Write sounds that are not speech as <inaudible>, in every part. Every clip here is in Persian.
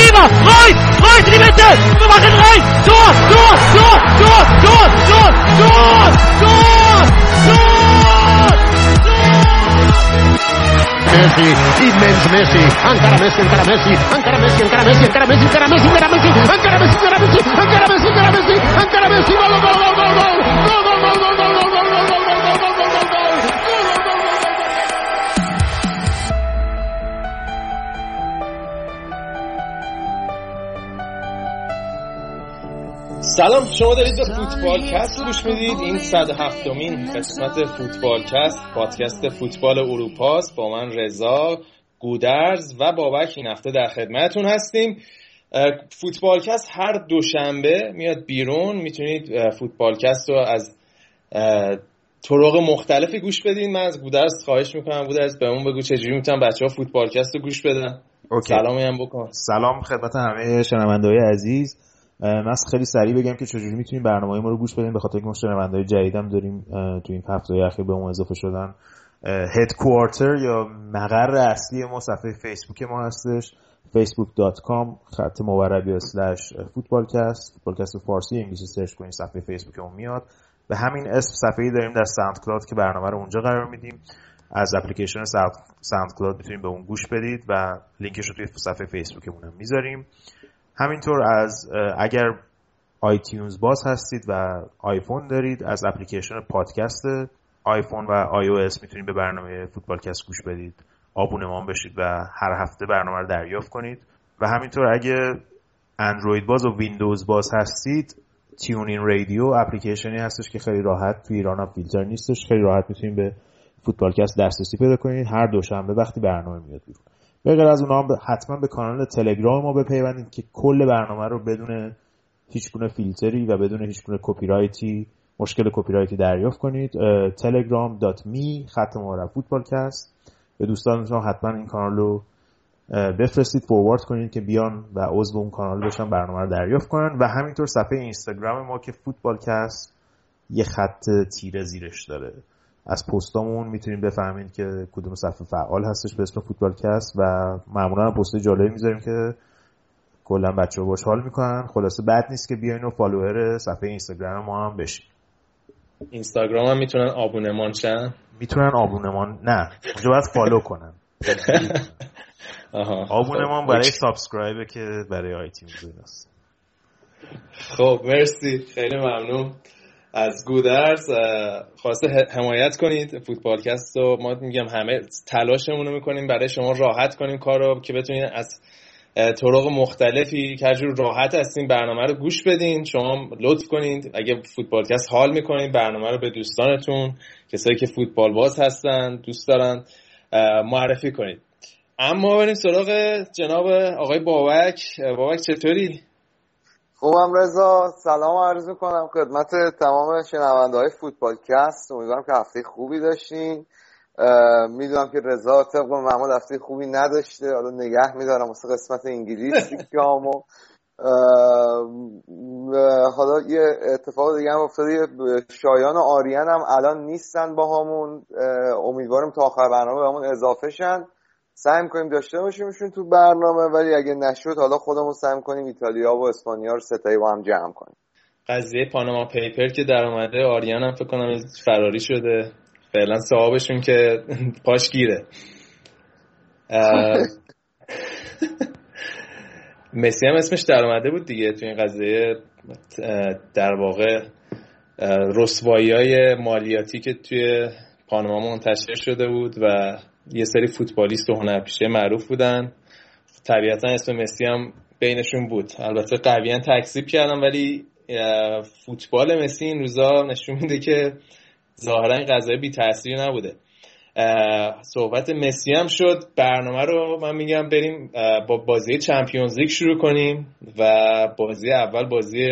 Viva! Reus! Reus in die Mitte! Wir machen rein! Tor! Tor! Tor! Tor! Tor! Tor! Tor! Tor! Tor! Messi, immens Messi, encara Messi, encara Messi, encara Messi, encara Messi, encara Messi, encara Messi, encara Messi, encara Messi, encara Messi, encara Messi, encara Messi, encara Messi, gol, gol, gol, gol, gol, gol, gol, gol, gol, سلام شما دارید به فوتبال کست گوش می‌دید. این 107 مین قسمت فوتبال کست پادکست فوتبال اروپاست. با من رضا گودرز و بابک این هفته در خدمتتون هستیم. فوتبال کست هر دوشنبه میاد بیرون. می‌تونید فوتبال کست رو از طرق مختلفی گوش بدین. من از گودرز خواهش می‌کنم. گودرز بهمون بگو چجوری می‌تونم بچه ها فوتبال کست رو گوش بدن. OK. سلامی هم بکن. سلام خدمت همه شنوندههای عزیز. من خیلی سریع بگم که چجوری می‌تونیم برنامه ما رو گوش بدین به خاطر اینکه ما جدیدم داریم تو این هفته اخیر به اون اضافه شدن. headquarter یا مقر اصلی ما صفحه فیسبوک ما هستش facebook.com خط موربی slash فوتبالکست فوتبالکست فارسی انگلیسی سرچ کنید صفحه فیسبوک اون میاد. به همین اسم صفحه داریم در ساوند کلاد که برنامه رو اونجا قرار میدیم. از اپلیکیشن ساوند کلاد می‌تونید به اون گوش بدید و لینکش رو توی صفحه فیسبوکمون هم می‌ذاریم. همینطور از اگر آیتیونز باز هستید و آیفون دارید از اپلیکیشن پادکست آیفون و آی او اس می‌تونید به برنامه فوتبالکست گوش بدید. آبونمان بشید و هر هفته برنامه رو دریافت کنید. و همینطور اگه اندروید باز و ویندوز باز هستید تیونین رادیو اپلیکیشنی هستش که خیلی راحت تو ایران هم فیلتر نیستش. خیلی راحت می‌تونید به فوتبالکست دسترسی پیدا کنید. هر دوشنبه وقتی برنامه میاد بیرون. به غیر از اونها حتما به کانال تلگرام ما بپیوندید که کل برنامه رو بدون هیچ گونه فیلتری و بدون هیچ گونه کپی رایتی مشکل کپی رایتی دریافت کنید. telegram.me خط مورب فوتبالکست. به دوستانتون حتما این کانال رو بفرستید forward کنید که بیان و عضو اون کانال بشن برنامه رو دریافت کنن. و همینطور صفحه اینستاگرام ما که فوتبالکست یه خط تیره زیرش داره. از پستامون می‌تونیم بفهمین که کدوم صفحه فعال هستش به اسم فوتبالکست و معمولا پست جالبی می‌ذاریم که کلا بچه باش حال می‌کنن. خلاصه بد نیست که بیاین و follower صفحه اینستاگرام ما هم بشین. اینستاگرام هم می‌تونن آبونمان شن؟ می‌تونن آبونمان نه. اونجا باید follow کنن. <laughs> آبونمان برای subscribe که برای آیتیونز ایناست خب مرسی. خیلی ممنون. از گودرز خواسته حمایت کنید. فوتبالکست رو ما میگم همه تلاشمون رو می‌کنیم برای شما راحت کنیم کار رو که بتونید از طرق مختلفی که جور راحت هستین برنامه رو گوش بدین. شما لطف کنید. اگه فوتبالکست حال می‌کنید برنامه رو به دوستانتون کسایی که فوتبال باز هستن دوست دارن معرفی کنید. اما بریم سراغ جناب آقای بابک. بابک چطوری؟ خوبم رضا. سلام عرض می‌کنم خدمت تمام شنونده های فوتبالکست امیدوارم که هفته خوبی داشتین. می‌دونم که رضا طبق معمول هفته خوبی نداشته. حالا نگه میدارم واسه قسمت انگلیس <laughs> کامو حالا یه اتفاق دیگه هم افتاده. شایان و آریان هم الان نیستن با همون امیدوارم تا آخر برنامه بهمون اضافه شن. سعی کنیم داشته باشیمشون تو برنامه ولی اگه نشد حالا خودمون سعی کنیم ایتالیا و اسپانیا رو ستایی با هم جمع کنیم. قضیه پاناما پیپر که در اومده آریان هم فکر کنم فراری شده. فعلا صاحبشون که پاش گیره. <laughs> مسی هم اسمش در اومده بود دیگه تو این قضیه در واقع رسوایی های مالیاتی که توی پاناما منتشر شده بود و یه سری فوتبالیست و هنرپیشه معروف بودن. طبیعتا اسم مسی هم بینشون بود. البته قویا تکذیب کردم ولی فوتبال مسی این روزا نشون میده که ظاهرا این قضیه بی تاثیر نبوده. صحبت مسی هم شد. برنامه رو من میگم بریم با بازی چمپیونز لیگ شروع کنیم و بازی اول بازی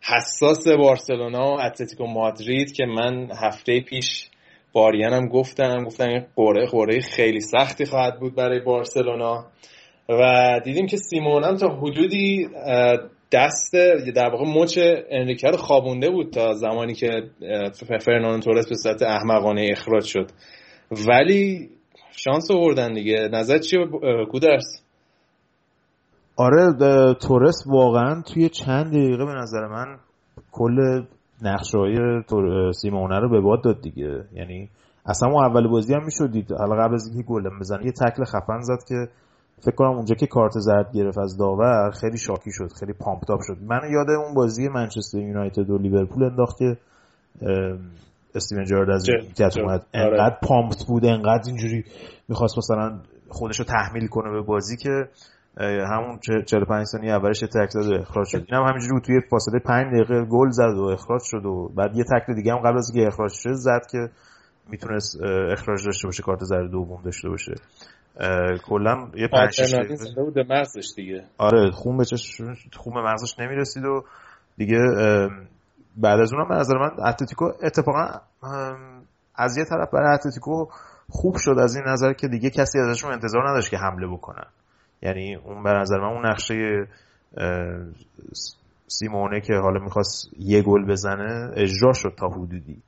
حساس بارسلونا و اتلتیکو مادرید که من هفته پیش باریانم گفتم گفتم این قره قره خیلی سختی خواهد بود برای بارسلونا. و دیدیم که سیمون هم تا حدودی دست در واقع مچ انریکه رو خوابونده بود تا زمانی که فرناندو تورس به صورت احمقانه اخراج شد. ولی شانس آوردن دیگه. نظر چیه گودرس؟ آره تورس واقعا توی چند دقیقه به نظر من کل نقشه های سیمونه رو به باد داد دیگه. یعنی اصلا اون اول بازی هم می‌شدید. حالا قبل از اینکه گلم بزنه یه تکل خفن زد که فکر کنم اونجا که کارت زرد گرفت از داور خیلی شاکی شد خیلی pumped up شد. من یاد اون بازی منچستر یونایتد و لیورپول انداخت که استیون جرارد از کت اومد. آره. انقدر pumped بود انقدر اینجوری می‌خواست مثلا خودش رو تحمیل کنه به بازی که همون 45 ثانیه اولش تک زد و اخراج شد. اینم هم همینجوری توی فاصله 5 دقیقه گل زد و اخراج شد و بعد یه تکل دیگه هم قبل از اینکه اخراج شد زد که می‌تونست اخراج داشته باشه کارت زرد دوم داشته باشه. کلا یه پنج بود مغزش دیگه. آره خون به خون مغزش نمی‌رسید و دیگه بعد از اونم به نظر من اتلتیکو اتفاقا از یه طرف برای اتلتیکو خوب شد از این نظر که دیگه کسی ازشون انتظار نداشت که حمله بکنن. یعنی اون به نظر من اون نقشه سیمونه که حالا می‌خواست یه گل بزنه اجرا شد تا حدودی.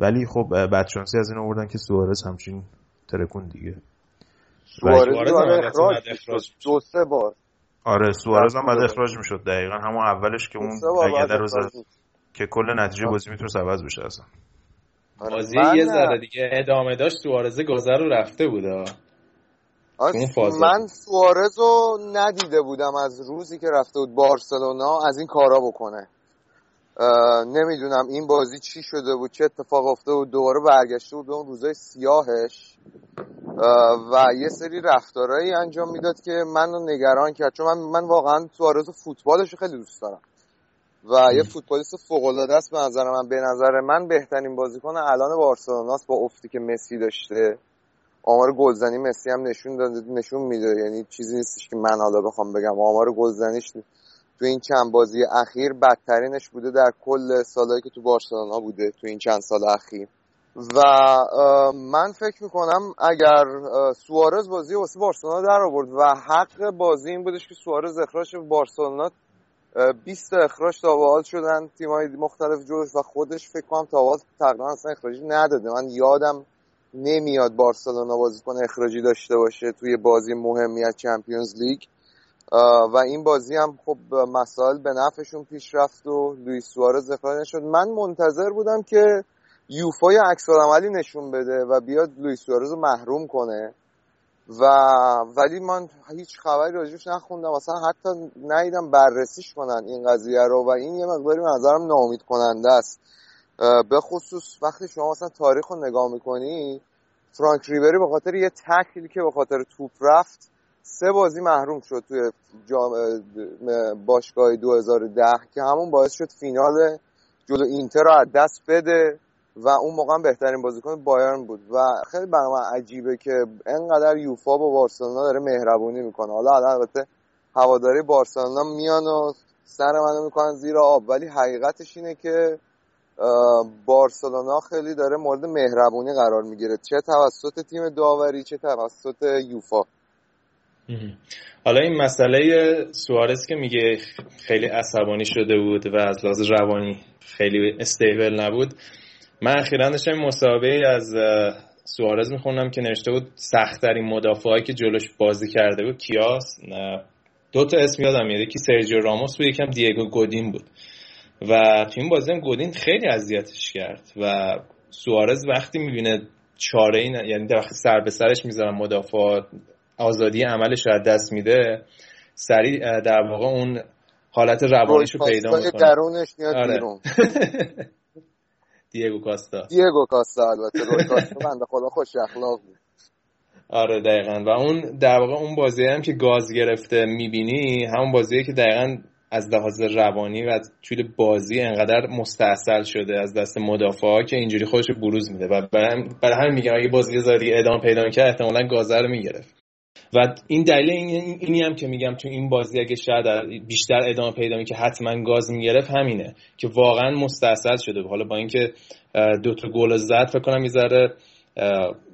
ولی خب بدشانسی از این آوردن که سوارز همچین ترکون دیگه. سوارز اخراج دو سه بار. آره سوارز هم بعد اخراج می‌شد دقیقا. همون اولش که اون گده رو زد که کل نتیجه بازی می‌تونه عوض بشه اصلا. آره، بازی یه ذره دیگه ادامه داشت سوارز گذر رو رفته بوده. من سوارز رو ندیده بودم از روزی که رفته بود بارسلونا از این کارا بکنه. نمی‌دونم این بازی چی شده بود چه اتفاق افتاده بود دوباره برگشته بود به اون روزای سیاهش. و یه سری رفتارهایی انجام می‌داد که منو نگران کرد. چون من, من واقعا سوارز و فوتبالش خیلی دوست دارم. و یه فوتبالیست فوق العاده است به نظر من. به نظر من بهترین بازیکن الان بارسلوناست با افتی که مسی داشته. آمار گلزنی مسی هم نشون داده نشون میده. یعنی چیزی نیستش که من حالا بخوام بگم. آمار گلزنیش تو این چند بازی اخیر بدترینش بوده در کل سالهایی که تو بارسلونا بوده تو این چند سال اخیر. و من فکر می‌کنم اگر سوارز بازی واسه بارسلونا در آورد و حق بازی این بودش که سوارز اخراج بارسلونا 20 اخراج تا شدن تیمای مختلف جلوش و خودش فکر کنم تا تقریبا اصلا اخراجی نداده. من یادم نمیاد بارسلونا بازیکن اخراجی داشته باشه توی بازی مهمی از چمپیونز لیگ. و این بازی هم خب مسائل به نفعشون پیش رفت و لوئیس سوارز اخراج نشد. من منتظر بودم که یوفا یه عملی نشون بده و بیاد لوئیس سوارز رو محروم کنه. و ولی من هیچ خبری راجوش نخوندم. اصلا حتی ندیدم بررسیش کنن این قضیه رو و این یه مقداری نظرم ناامید کننده است. به خصوص وقتی شما مثلا تاریخ رو نگاه می‌کنی فرانک ریبری به خاطر یه تکلی که به خاطر توپ رفت سه بازی محروم شد توی باشگاه 2010 که همون باعث شد فینال جلو اینتر رو از دست بده و اون موقع بهترین بازیکن بایرن بود. و خیلی برای من عجیبه که انقدر یوفا با بارسلونا داره مهربونی می‌کنه. حالا البته هواداری بارسلونا میان و سر منو می‌کنن زیر آب ولی حقیقتش اینه که بارسلونا خیلی داره مورد مهربونی قرار می‌گیره. چه توسط تیم داوری چه توسط یوفا. حالا این مسئله سوارز که میگه خیلی عصبانی شده بود و از لحاظ روانی خیلی استیبل نبود. من اخیرا داشتم مصاحبه از سوارز می‌خونم که نوشته بود سختترین مدافعایی که جلوش بازی کرده بود کیاس؟ دو تا اسم یادم میاد. یکی سرجیو راموس بود یکم دیگو گودین بود. و تو این بازی هم گودین خیلی اذیتش کرد و سوارز وقتی می‌بینه چاره این یعنی وقتی سر به سرش می‌ذارن مدافع آزادی عملش رو دست میده سریع در واقع اون حالت روانیش رو پیدا می‌کنه. درونش میاد آره. بیرون. <laughs> دیگو کاستا. دیگو کاستا البته روی کاستا بنده خدا خوش اخلاق بود. آره دقیقا. و اون در واقع اون بازی هم که گاز گرفته می‌بینی همون بازیه که دقیقا از لحاظ روانی و توی بازی انقدر مستاصل شده از دست مدافعا که اینجوری خودش بروز میده. و برای همین میگم اگه بازی زادی ادامه پیدا کرد احتمالا گازه رو می‌گرفت. و این دلیل این اینی هم که میگم تو این بازی اگه شاید بیشتر ادامه پیدا که حتما گاز می‌گرفت همینه که واقعا مستاصل شده. حالا با اینکه دو تا گل زد فکر کنم می‌ذاره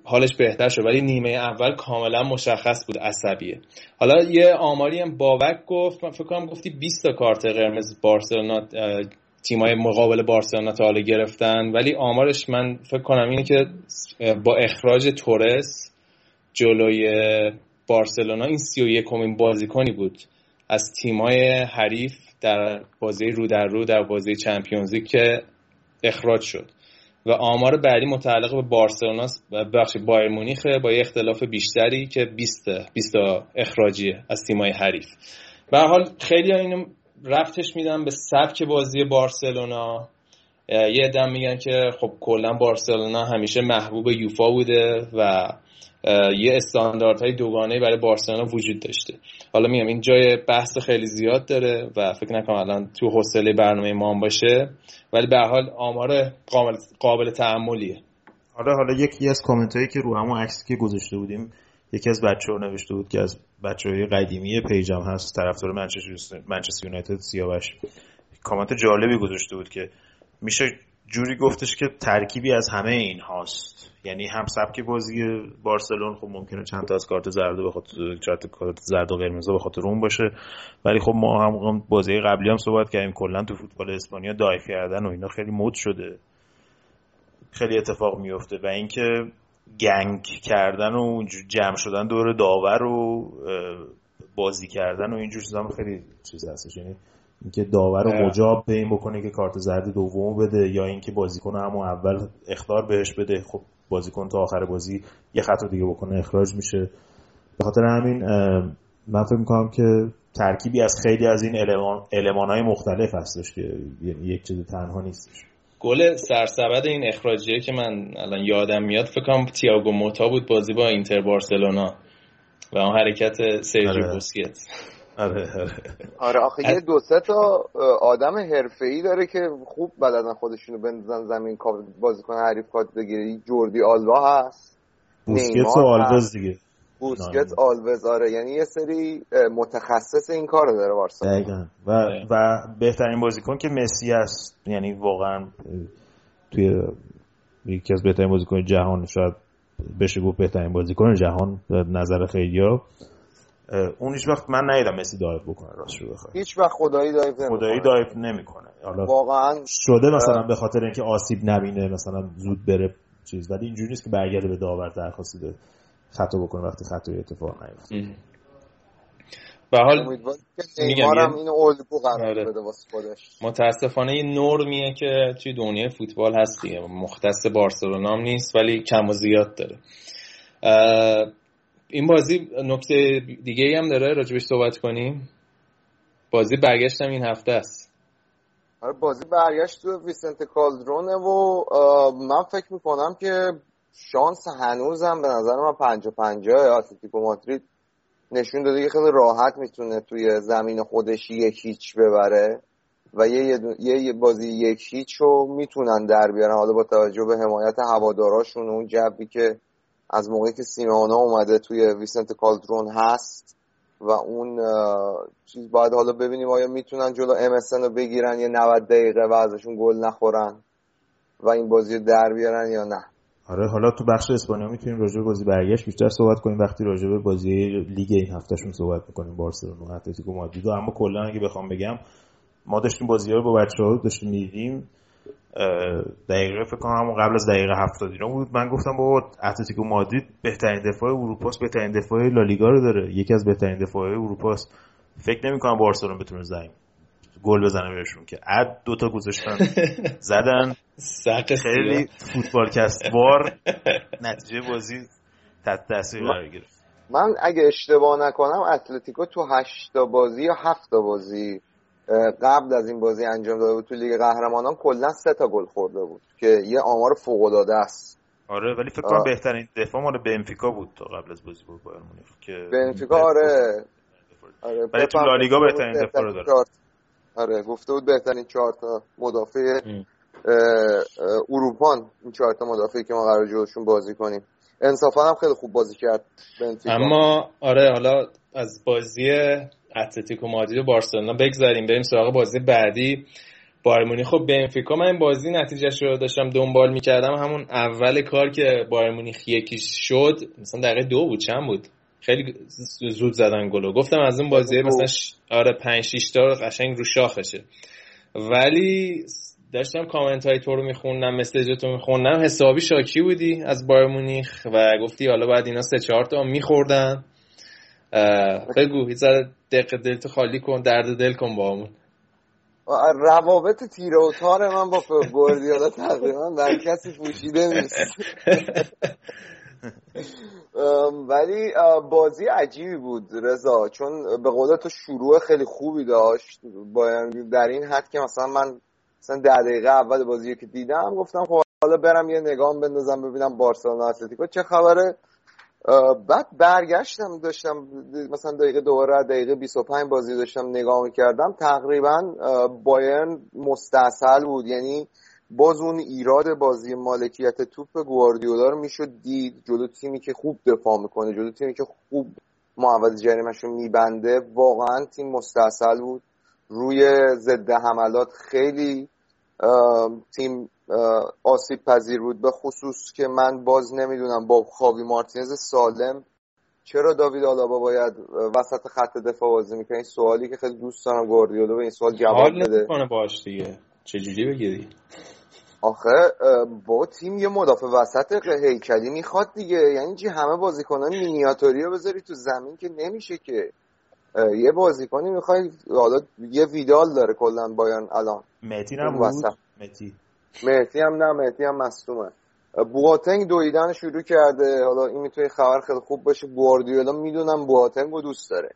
حالش بهتر شد ولی نیمه اول کاملا مشخص بود عصبیه. حالا یه آماری هم بابک گفت من فکر کنم گفتی 20 تا کارت قرمز بارسلونا تیمای مقابل بارسلونا تا حالا گرفتن ولی آمارش من فکر کنم اینه که با اخراج تورس جلوی بارسلونا این سی و یکمین بازیکنی بود. از تیمای حریف در بازی رو در رو در بازی چمپیونز که اخراج شد. و آمار بعدی متعلق به بارسلونا بخش بایر مونیخه با یه اختلاف بیشتری که 20 20 اخراجیه از تیمای حریف. به حال خیلی اینو رفتش میدن به سبک بازی بارسلونا. یه دم میگن که خب کلا بارسلونا همیشه محبوب یوفا بوده و یه استانداردهای دوگانه برای بارسلونا وجود داشته. حالا میگم این جای بحث خیلی زیاد داره و فکر نکنم الان تو حوصله برنامه ما هم باشه ولی به حال آمار قابل, قابل تعملیه حالا حالا یکی از کامنت هایی که رو همون عکسی که گذاشته بودیم یکی از بچه ها نوشته بود که از بچه های قدیمی پیجم هست طرفدار منچستر یونایتد سیاوش. کامنت جالبی گذاشته بود که میشه جوری گفتش که ترکیبی از همه این هاست یعنی هم سبک بازی بارسلون خب ممکنه چند تا از کارت زرد به خاطر کارت زرد و قرمز به خاطر اون باشه. ولی خب ما هم بازی قبلی هم صحبت کردیم. کلا تو فوتبال اسپانیا دایف کردن و اینا خیلی مد شده. خیلی اتفاق میفته و اینکه گنگ کردن و جمع شدن دور داور و بازی کردن و اینجور چیزا خیلی چیز هستش. یعنی اینکه داور رو مجاب به این بکنه که کارت زرد دوم بده یا اینکه بازیکن همون اول اختار بهش بده. خب بازیکن تا آخر بازی یه خط دیگه بکنه اخراج میشه. به خاطر همین من فکر می‌کنم که ترکیبی از خیلی از این علمان های مختلف هستش که یعنی یک چیز تنها نیستش. گل سرسبد این اخراجیه که من الان یادم میاد فکر کنم تییاگو موتا بود بازی با اینتر بارسلونا و اون حرکت سرجیو آره. بوسکت آره آره. آره آخه یه دو سه تا آدم ای داره که خوب بلدن خودشونو بندازن زمین بازیکن حریف کارت بگیره. جوردی آلوا هست. بوسکت و آلوز دیگه. بوسکت آلوز آره. یعنی یه سری متخصص این کارو داره بارسا. و و بهترین بازیکن که مسی است یعنی واقعا توی یکی از بهترین بازیکن جهان شاید بشه گفت بهترین بازیکن جهان نظر خیلیا اون هیچ وقت من ندیدم مسی dive بکنه راست شو بخوای. هیچ وقت خدایی dive نمی‌کنه. خدایی dive نمی‌کنه. حالا واقعا شده مثلا به خاطر اینکه آسیب نبینه مثلا زود بره چیز ولی اینجوری نیست که برگرده به داور درخواست بده خطا بکنه وقتی خطای اتفاق نیفته. به حال میگم اینو الگو قرار آره. بده واسه خودش. متاسفانه این نورمیه که توی دنیای فوتبال هست دیگه. مختص بارسلونا نیست ولی کم و زیاد داره. این بازی نکته دیگه ای هم داره راجبش صحبت کنیم. بازی برگشتم این هفته است. آره بازی برگشت تو ویسنت کالدرونه و من فکر می‌کنم که شانس هنوزم به نظر من پنجا پنجا آتلتیکو مادرید نشون داده که خیلی راحت می‌تونه توی زمین خودش یک هیچ ببره و یه, یه بازی یک هیچ رو می‌تونن در بیارن. حالا با توجه به حمایت هواداراشون و اون جبی که از موقعی که سیمانا اومده توی ویسنت کالدرون هست و اون چیز باید حالا ببینیم آیا می‌تونن جلو MSN رو بگیرن یه 90 دقیقه و ازشون گل نخورن و این بازی رو در بیارن یا نه. آره حالا تو بخش اسپانیا می‌تونیم راجع به بازی برگشت. بیشتر صحبت کنیم وقتی راجع به بازی لیگ این هفتهشون صحبت می‌کنیم بارسلونا اتلتیکو مادرید. اما کلا اگه بخوام بگم ما داشتیم بازی رو با بچه‌ها داشتیم دقیقه فکر کنم قبل از دقیقه 70 اینا بود. من گفتم با اتلتیکو مادرید بهترین دفاع اروپا بهترین دفاع لالیگا رو داره. یکی از بهترین دفاع اروپا فکر نمی کنم بارسلون بتونه زنگ گل بزنه بهشون که. اد دوتا گذاشتن. <laughs> زدن. خیلی فوتبال کست بار نتیجه بازی تحت تاثیر قرار گرفت. من اگه اشتباه نکنم اتلتیکو تو هشتا بازی یا هفتا بازی قبل از این بازی انجام داده بود تو لیگ قهرمانان کلا سه تا گل خورده بود که یه آمار فوق العاده است. آره ولی فکر کنم بهترین دفاع مال بنفیکا بود تا قبل از بازی با بایر مونیخ که بنفیکا آره. آره ولی تو لالیگا بهترین دفاع رو داره. آره گفته بود بهترین چهار تا مدافع اروپان. این چهار تا مدافعی که ما قرار جلوشون بازی کنیم. انصافا هم خیلی خوب بازی کرد بنفیکا. اما آره حالا از بازی اتلتیکو مادرید و بارسلونا بگذاریم. بریم سراغ بازی بعدی. بایرمونی خب بنفیکا. من این بازی نتیجهش رو داشتم دنبال می‌کردم. همون اول کار که بایرمونی یکی شد مثلا دقیقه دو بود چند بود؟ خیلی زود زدن گلو. گفتم از اون بازی مثلا ش... آره 5 6 تا قشنگ رو شاخشه. ولی داشتم کامنت های تو رو میخوندم مسیج تو میخوندم. حسابی شاکی بودی از بایر مونیخ و گفتی حالا باید اینا سه چهار تا میخوردن. بگو یه دق دلت خالی کن درد دل کن با همون روابط تیره و تار من با گوردیالا تقریبا در کسی پوشیده نیست. ولی بازی عجیبی بود رضا چون به قول شروع خیلی خوبی داشت. در این حد که مثلا من مثلا ده دقیقه اول بازی که دیدم گفتم خب حالا برم یه نگاه بندازم ببینم بارسلونا اتلتیکو چه خبره. بعد برگشتم داشتم مثلا دقیقه دوباره دقیقه 25 بازی داشتم نگاه می‌کردم تقریبا بایرن مستاصل بود. یعنی باز اون ایراد بازی مالکیت توپ گواردیولا رو می‌شد دید. جلو تیمی که خوب دفاع می‌کنه جلو تیمی که خوب محوض جریمش رو میبنده واقعا تیم مستاصل بود. روی ضد حملات خیلی تیم آسیب پذیر بود. به خصوص که من باز نمی‌دونم با خاوی مارتینز سالم چرا داوید آلابا باید وسط خط دفاع بازی می‌کنه؟ این سوالی که خیلی دوست دارم گواردیولا به این سوال جواب بده. باش دیگه. چجوری بگیری؟ آخه با تیم یه مدافع وسط هیکلی می‌خواد دیگه. یعنی چی؟ همه بازیکنان مینیاتوری رو بذاری تو زمین که نمیشه که. یه بازیکنی می‌خوای حالا یه ویدال داره کلا بایان الان. مهدی نبود؟ مهدی مهدی هم نه مهدی هم مصدومه. بواتنگ دویدن شروع کرده. حالا این می‌تونه خبر خیلی خوب باشه. گواردیولا می‌دونم بواتنگ رو دوست داره.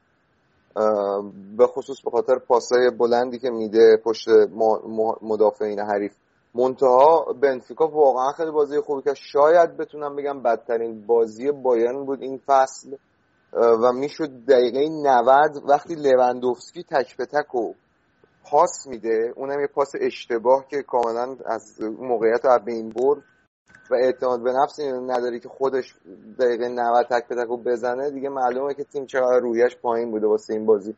به خصوص به خاطر پاسای بلندی که میده پشت مدافعین حریف. منتها بنفیکا واقعا خیلی بازی خوبی که شاید بتونم بگم بدترین بازی بایرن بود این فصل. و می‌شد دقیقه 90 وقتی لوندوفسکی تک به تک و پاس میده. اونم یه پاس اشتباه که کاملا از موقعیت رو بین برد و اعتماد به نفس نداری که خودش دقیقه 90 تک به تک بزنه. دیگه معلومه که تیم چقدر رویش پایین بوده واسه این بازی.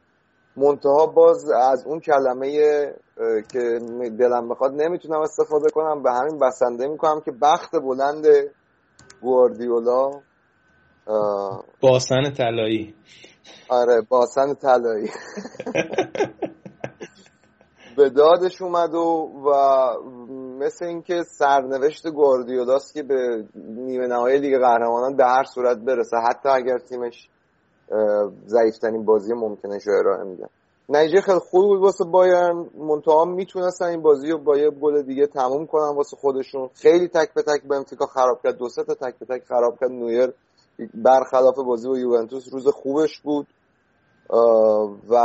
منتها باز از اون کلمه که دلم بخواد نمی‌تونم استفاده کنم. به همین بسنده می‌کنم که بخت بلند گواردیولا باسن طلایی. آره باسن طلایی. <laughs> به دادش اومد و, و مثل اینکه سرنوشت گواردیولاست که به نیمه نهایی لیگ قهرمانان به هر صورت برسه حتی اگر تیمش ضعیفترین بازی ممکنه رو ارائه میده. نتیجه خیلی خوب بود واسه بایرن. منتها می‌تونستن این بازی رو با یه گل دیگه تموم کنن واسه خودشون. خیلی تک به تک بنفیکا خراب کرد. دو تا تک به تک خراب کرد. نویر برخلاف بازی با یوونتوس روز خوبش بود. و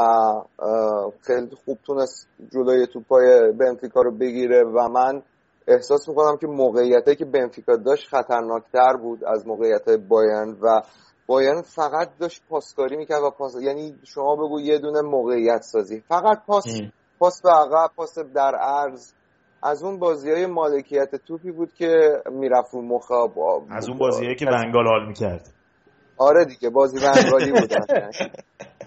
خیلی خوب تونست جلوی توپای بنفیکا رو بگیره و من احساس می‌کنم که موقعیتی که بنفیکا داشت خطرناکتر بود از موقعیت بایرن و بایرن فقط داشت پاسکاری می‌کرد و پاس یعنی شما بگو یه دونه موقعیت سازی. فقط پاس پاس به عقب پاس در عرض. از اون بازی های مالکیت توپی بود که می‌رفت رو مخ از اون بازیهایی که ونگال حال می‌کرد. آره دیگه بازی ونگالی بود. <laughs>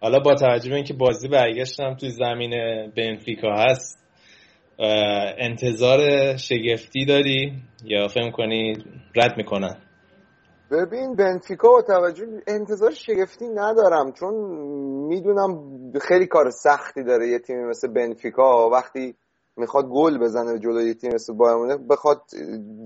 حالا با توجه به اینکه بازی برگشتم توی زمین بنفیکا هست انتظار شگفتی داری؟ یا فهم کنی رد می‌کنن؟ ببین بنفیکا با توجه انتظار شگفتی ندارم چون می‌دونم خیلی کار سختی داره یه تیمی مثل بنفیکا. وقتی می‌خواد گل بزنه جلوی یه تیم مثل بایرن بخواد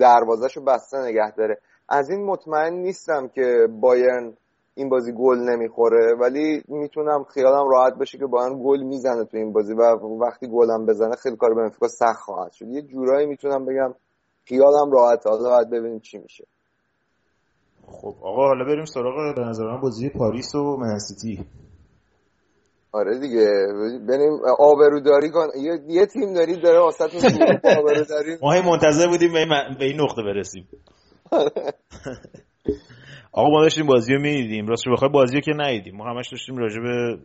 دروازهشو بسته نگه داره. از این مطمئن نیستم که بایرن این بازی گل نمی‌خوره ولی می‌تونم خیالم راحت بشه که بایرن گل می‌زنه تو این بازی و وقتی گلم بزنه خیلی کار بنفیکا سخت خواهد شد. یه جورایی می‌تونم بگم خیالم راحت حالا باید ببینیم چی میشه. خب آقا حالا بریم سراغ به نظر من بازی پاریس و منسیتی آره دیگه بریم آبروداری کن. یه, یه تیم داری داره واسه آبروداری ما منتظر بودیم به این نقطه برسیم. <laughs> آقا ما داشتیم بازی رو می‌دیدیم. راست بخوای بازی رو که ندیدیم. ما همش داشتیم راجع به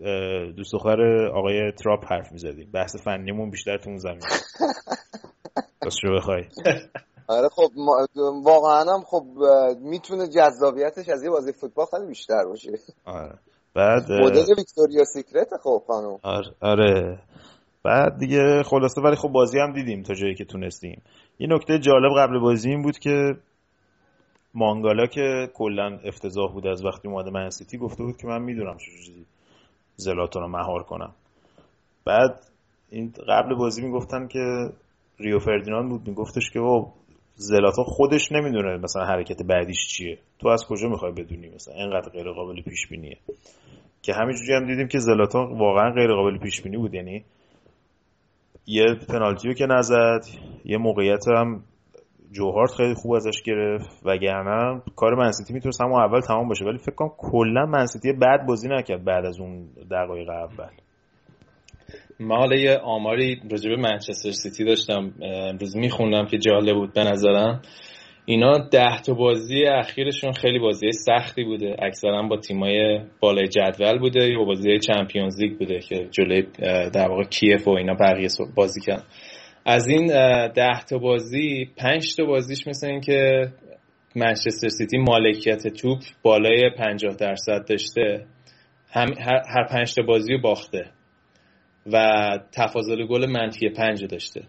دوست دختر آقای تراپ حرف می‌زدیم. بحث فنیمون بیشتر تو اون زمین. <laughs> راست بخوای. <laughs> آره خب واقعا هم خب می‌تونه جذابیتش از یه بازی فوتبال خیلی بیشتر باشه. آره. بعد مدل ویکتوریا سیکرت خب خانم. آره آره. بعد دیگه خلاصه ولی خب بازی هم دیدیم تا جایی که تونستیم. یه نکته جالب قبل بازی این بود که مانگالا که کلا افتضاح بود از وقتی اومده من سیتی گفته بود که من می‌دونم چجوری زلاتون رو مهار کنم. بعد این قبل بازی می‌گفتن که ریو فردیناند بود میگفتش که زلاتان خودش نمی‌دونه مثلا حرکت بعدیش چیه. تو از کجا می‌خوای بدونی مثلا اینقدر غیر قابل پیش بینیه که همینجوری هم دیدیم که زلاتان واقعا غیر قابل پیش بینی بود یعنی یه پنالتیو که نزد یه موقعیت هم جوهارت خیلی خوب ازش گرفت وگرنه کار منسیتی می‌تونست همون اول تمام باشه ولی فکر کنم کلا منسیتی بعد بازی نکرد بعد از اون دقایق اول. من حالا یه آماری راجب منچستر سیتی داشتم امروز میخوندم که جالب بود به نظرم. اینا ده تا بازی اخیرشون خیلی بازی سختی بوده. اکثرا با تیمای بالای جدول بوده یا بازی چمپیونز لیگ بوده که جلوی در واقع کیف و اینا بقیه بازی کردن. از این ده تا بازی پنج تا بازیش مثل این که منچستر سیتی مالکیت توپ بالای 50 درصد داشته هم هر پنج تا بازی رو باخته و تفاضل گل منفی پنج داشته.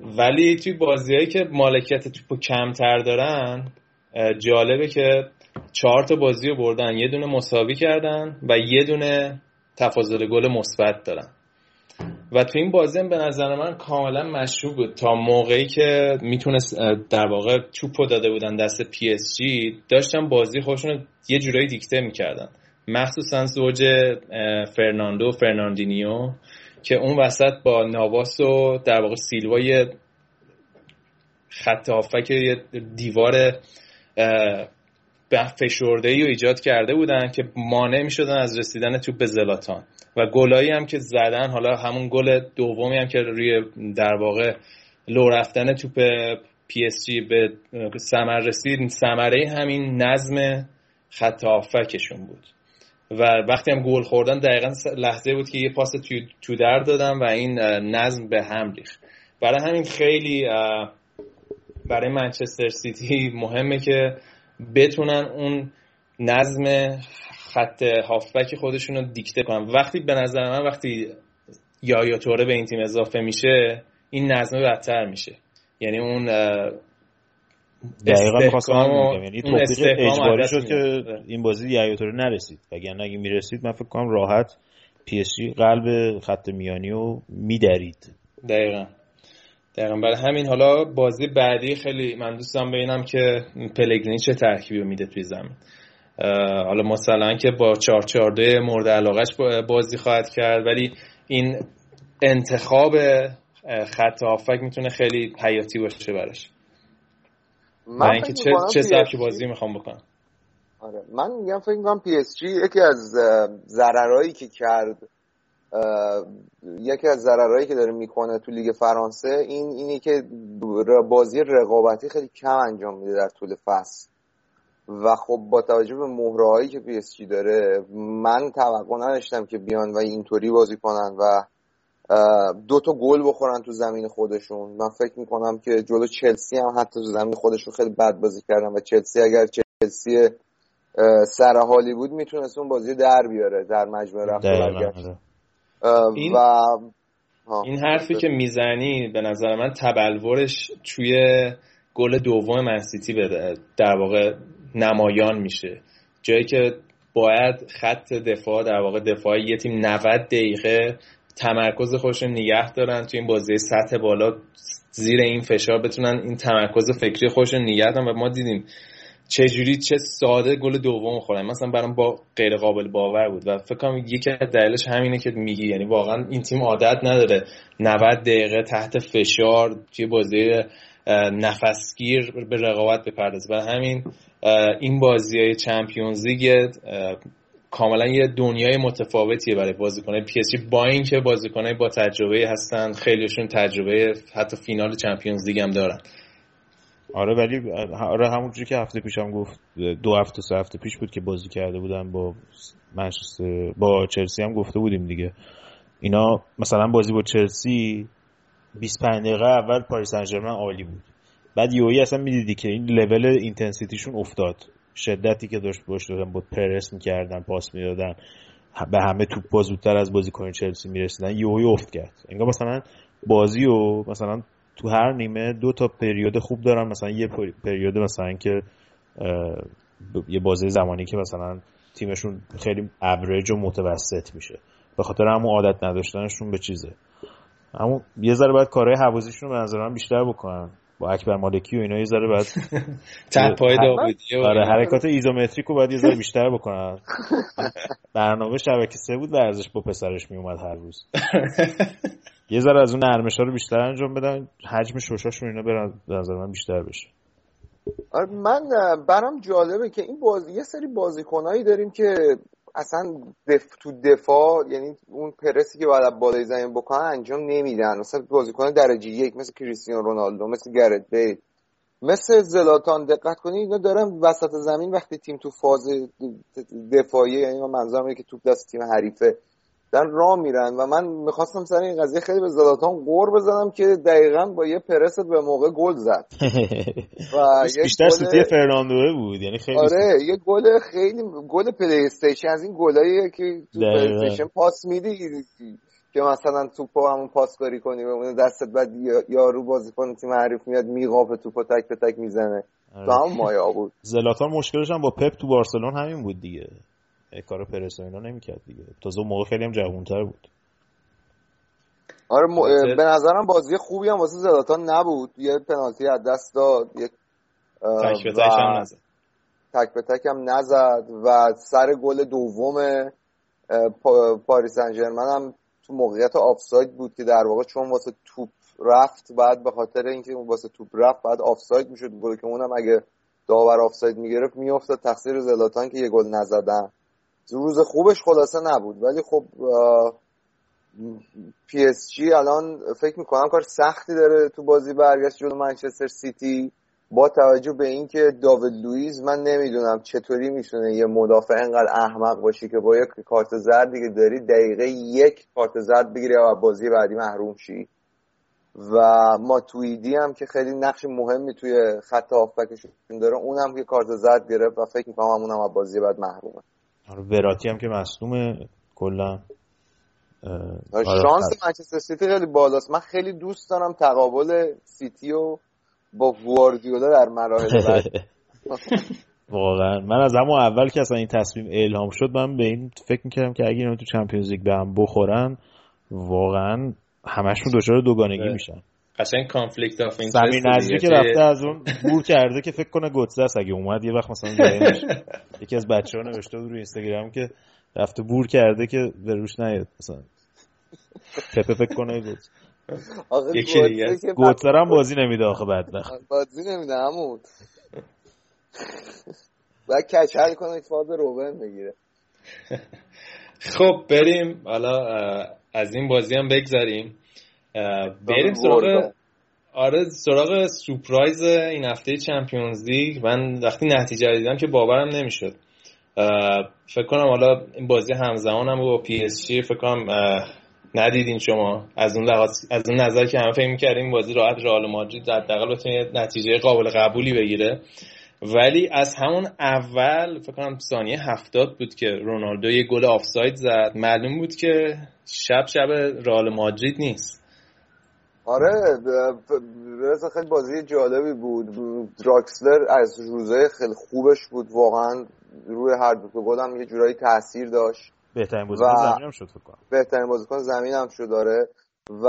ولی توی بازیهایی که مالکیت توپ کمتر دارن جالبه که چهار تا بازی رو بردن یه دونه مساوی کردن و یه دونه تفاضل گل مثبت دارن. و تو این بازی به نظر من کاملا مشروع بود. تا موقعی که می‌تونست در واقع توپو داده بودن دست پی اس جی داشتن بازی خودشون یه جورایی دیکته می‌کردن. مخصوصا زوج فرناندو فرناندینیو که اون وسط با نواس و در واقع سیلوا یه خط هافبک یه دیوار فشرده ای رو ایجاد کرده بودن که مانع می شدن از رسیدن توپ به زلاتان. و گلایی هم که زدن حالا همون گل دومی هم که روی در واقع لو رفتن توپ پی اس جی به ثمر رسید ثمره همین نظم خط هافبکشون بود. و وقتی هم گل خوردن دقیقا لحظه بود که یه پاس تو در دادن و این نظم به هم ریخت. برای همین خیلی برای منچستر سیتی مهمه که بتونن اون نظم خط هافبک خودشون رو دیکته کنن. وقتی به نظر من وقتی یایا توره به این تیم اضافه میشه این نظم بدتر میشه. یعنی اون دقیقا می‌خواستم یعنی توفیق اجباری شد که این بازی یایا توره نرسید. وگرنه اگه می‌رسید من فکر کنم راحت پی اس جی قلب خط میانی رو میدرید. دقیقا. دقیقا. برای همین حالا بازی بعدی خیلی من دوست دارم ببینم که پلگرینی چه ترکیبی رو میده توی زمین. حالا مثلا که با 442 مورد علاقش بازی خواهد کرد ولی این انتخاب خط هافبک می‌تونه خیلی حیاتی باشه براش. من اینکه چه چه سبک بازی می‌خوام بکنم. آره من میگم فکر می‌کنم پی اس جی یکی از ضررهایی که کرد یکی از ضررهایی که داره می‌کنه تو لیگ فرانسه این اینه که بازی رقابتی خیلی کم انجام میده در طول فصل. و خب با توجه به مهرهایی که پی اس داره من توقع نداشتم که بیان و اینطوری بازی کنن و دو تا گل بخورن تو زمین خودشون. من فکر می‌کنم که جلو چلسی هم حتی تو زمین خودشون خیلی بد بازی کردن و چلسی اگر چلسی سرحالی بود می‌تونست اون بازی در بیاره در مجموعه رفت آره. این... و این حرفی که می‌زنی به نظر من تبلورش توی گل دوم منسیتی به در واقع نمایان میشه. جایی که باید خط دفاع در واقع دفاع یه تیم 90 دقیقه تمرکز خودشون نگه دارن توی این بازی سطح بالا زیر این فشار بتونن این تمرکز فکری خودشون نگه دارن و ما دیدیم چه جوری چه ساده گل دوم خورن. مثلا برام با غیر قابل باور بود و فکر کنم یکی از دلیلش همینه که میگی. یعنی واقعا این تیم عادت نداره 90 دقیقه تحت فشار توی بازی نفسگیر به رقابت بپردازه. و همین این بازی های Champions League کاملا یه دنیای متفاوتیه برای بازیکنای پی اس جی با اینکه بازیکنای با تجربه هستن خیلیشون تجربه حتی فینال Champions League هم دارن. آره ولی آره همونجوری که هفته پیشم گفت دو هفته سه هفته پیش بود که بازی کرده بودن با منچستر با چلسی هم گفته بودیم دیگه. اینا مثلا بازی با چلسی 25 دقیقه اول پاریس سن عالی بود. بعد یهویی اصلا می‌دیدی که این level intensity شون افتاد. شدتی که داشت باش دادن بود پرس می‌کردن پاس می‌دادن به همه توپ با زودتر از بازیکن چلسی می‌رسیدن یهویی افت کرد. انگار مثلا بازی و مثلا تو هر نیمه دو تا پریود خوب دارن مثلا یه پریود مثلا که یه بازی زمانی که مثلا تیمشون خیلی اوریج و متوسط میشه. به خاطر همون عادت نداشتنشون به چیزه. اما یه ذره باید کارهای حوازیشون به نظر بیشتر بکنن. با اکبر مالکی و اینا یه ذره بعد <laughs> تپای داودی آره حرکات ایزومتریک رو باید یه ذره بیشتر بکنن. برنامه شبکه سه بود ورزش با پسرش میومد هر روز. <laughs> یه ذره از اون نرمش ها رو بیشتر انجام بدن حجم شوشاشون اینا برن نظر من بیشتر بشه. آره من برام جالبه که این بازی یه سری بازیکنایی داریم که اصلا دف... تو دفاع یعنی اون پرسی که باید بالای زمین بکنن انجام نمیدن. مثلا بازیکن درجه یک مثل کریستیانو رونالدو مثل گرت بیل مثل زلاتان دقت کنید اینا دارن وسط زمین وقتی تیم تو فاز دفاعی یعنی من منظورم که توپ دست تیم حریفه. در راه میرن و من می‌خواستم سر این قضیه خیلی به زلاتان قور بزنم که دقیقا با یه پرست به موقع گل زد. <laughs> و بیشتر سوتی فرناندوه بود یعنی خیلی آره یه گل خیلی گل PlayStation از این گلاییه که تو PlayStation پاس میدی که مثلا توپو همون پاسکاری کنی و اون دستت بعد یارو بازیکن تیم حریف میاد میقاپه توپو تک به تک می‌زنه. تو هم مایا بود. <laughs> زلاتان مشکلش هم با پپ تو بارسلون همین بود دیگه. کار پرس اینا نمی‌کرد دیگه. تازه موقع خیلی هم جوانتر بود. آره م... به نظرم بازی خوبی هم واسه زلاتان نبود. یه پنالتی از دست داد یک تک به تک هم نزد. تک به تک هم نزد و سر گل دوم پا... پاریس سن هم تو موقعیت آفساید بود که در واقع چون واسه توپ رفت بعد به خاطر اینکه واسه توپ رفت بعد آفساید می‌شد. گل که اونم اگه داور آفساید می‌گرفت میافتاد. تقصیر زلاتان که یه گل نزدن. روز خوبش خلاصه نبود. ولی خب پی اس جی الان فکر می‌کنم کار سختی داره تو بازی برگشت جلو منچستر سیتی. با توجه به اینکه داوید لوئیس من نمی‌دونم چطوری می‌تونه یه مدافع انقدر احمق باشی که با یک کارت زردی که داری دقیقه یک کارت زرد بگیری و بازی بعدی محروم شی. و ماتویدی هم که خیلی نقش مهمی توی خط هافبکشون داره اونم که کارت زرد گرفت و فکر می‌کنم اونم از بازی بعد محرومه. وراتی هم که مصدومه کلا آره، شانس منچستر سیتی خیلی بالاست. من خیلی دوست دارم تقابل سیتی و با گواردیولا در مراحل بعد. <laughs> واقعا. من از همون اول که اصلا این تصمیم الهام شد من به این فکر می‌کردم که اگه اینا تو چمپیونز لیگ به هم بخورن واقعا همشون دچار دوگانگی میشن. قشنگ کانفلیکت اف سمیر نظری که رفته از اون بور کرده که فکر کنه گتزه است اگه اومد یه وقت مثلا <laughs> یکی از بچه‌ها نوشته بود روی اینستاگرام که رفته بور کرده که به روش نیاد مثلا. پپه فکر کنه دیگه گتزه هم بازی نمیده آخه بدبخت. بازی نمیده همون بعد کچل کنه فاز روبن بگیره. <laughs> خب بریم حالا از این بازی هم بگذاریم بریم سراغ آره سراغ سورپرایز این هفته Champions League. من وقتی نتیجه دیدم که باورم نمی‌شد. فکر کنم حالا این بازی همزمان هم با پی اس جی فکر کنم ندیدین شما. از اون از اون نظر که همه فکر می‌کردیم بازی راحت رئال مادرید حداقل بتونه نتیجه قابل قبولی بگیره. ولی از همون اول فکر کنم ثانیه هفتاد بود که رونالدو یه گل آفساید زد. معلوم بود که شب شب رئال مادرید نیست. آره برسه خیلی بازی جالبی بود. دراکسلر از روزه خیلی خوبش بود واقعا روی هر دو گل هم یه جورایی تاثیر داشت. بهترین بازیکن زمین هم شد فکر بهترین بازیکن زمین هم شد داره و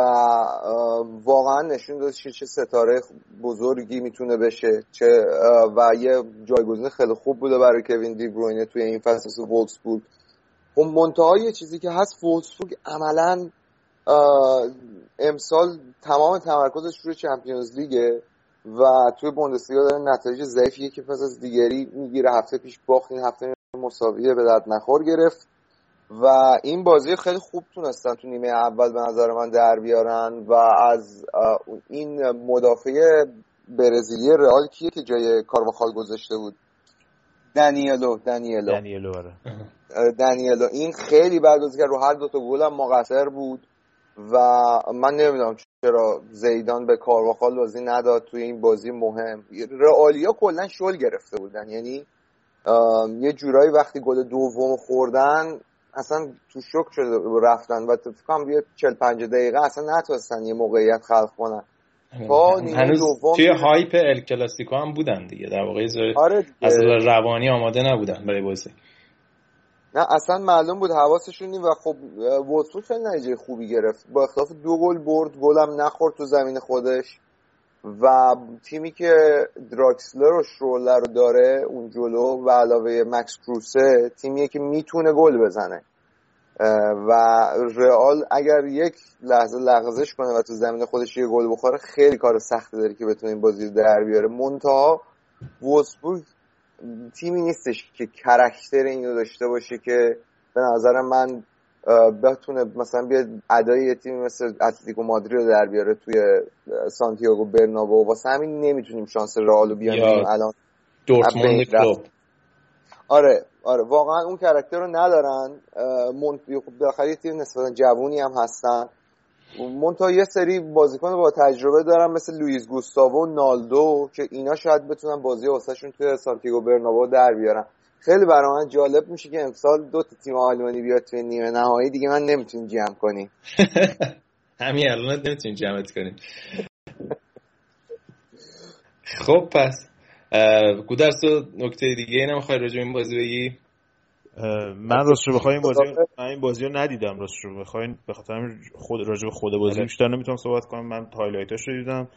واقعا نشون داد چه ستاره بزرگی می‌تونه بشه چه و یه جایگزین خیلی خوب بوده برای کوین دی بروینه توی این فصل وولفسبورگ. خب منتها یه چیزی که هست وولفسبورگ عملا امسال تمام تمرکزش روی چمپیونز لیگه و توی بوندسلیگا داره نتایج ضعیفی که پس از دیگری می‌گیره. هفته پیش باخت این هفته مساویه به درد نخور گرفت و این بازی خیلی خوب تونستن تو نیمه اول به نظر من در بیارن و از این مدافع برزیلی رئال کیه که جای کارواخال گذاشته بود؟ دنیلو دنیلو. دنیلو آره. دنیلو. این خیلی بعد بازی رو هر دو تا گل هم مقصر بود. و من نمی‌دونم چرا زیدان به کارواخال بازی نداد توی این بازی مهم. رئالیا کلا شل گرفته بودن. یعنی یه جورایی وقتی گل دوم خوردن اصلا تو شک شده رفتن و فکر کنم یه 40 50 دقیقه اصلا نتونستن یه موقعیت خلق کنن. تا هنوز توی هایپ ال کلاسیکو هم بودن دیگه. در واقع آره از روانی آماده نبودن برای بازی. نه اصلا معلوم بود حواسشون و خب وولفسبورگ خیلی نتیجه خوبی گرفت. با اختلاف دو گل برد گلم نخورد تو زمین خودش و تیمی که دراکسلر و شرولر رو داره اون جلو و علاوه مکس کروسه تیمیه که می‌تونه گل بزنه. و رئال اگر یک لحظه لغزش کنه و تو زمین خودش یه گل بخوره خیلی کار سختی داره که بتونه این بازی در بیاره. منتها وولسبورگ تیمی نیستش که کرکتر اینو داشته باشه که به نظر من بتونه مثلا بیاد ادای یه تیمی مثل اتلتیکو مادرید رو در بیاره توی سانتیاگو برنابو. واسه همین نمی‌تونیم شانس رئال رو بیاریم الان دورتموند کلوب آره آره. واقعا اون کرکتر رو ندارن. خب بالاخره تیم نسبتا جوونی هم هستن. مونتا یه سری بازیکن با تجربه دارن مثل لوئیس گوستاوو و نالدو که اینا شاید بتونن بازی واسهشون توی سانتیاگو برنابو در بیارن. خیلی برای من جالب میشه که امسال دو تا تیم آلمانی بیاد توی نیمه نهایی. دیگه من نمی‌تونیم جمع کنیم <laughs> همین الان نمی‌تونیم جمعت کنیم خب پس گودرس نکته دیگه نمی‌خوای راجع این بازی بگی؟ من راست رو بخوای این بازی من این بازی رو ندیدم راست رو بخواین به خاطر خود راجع به خود بازی بیشتر نمی‌تونم صحبت کنم. من هایلایتاش رو دیدم.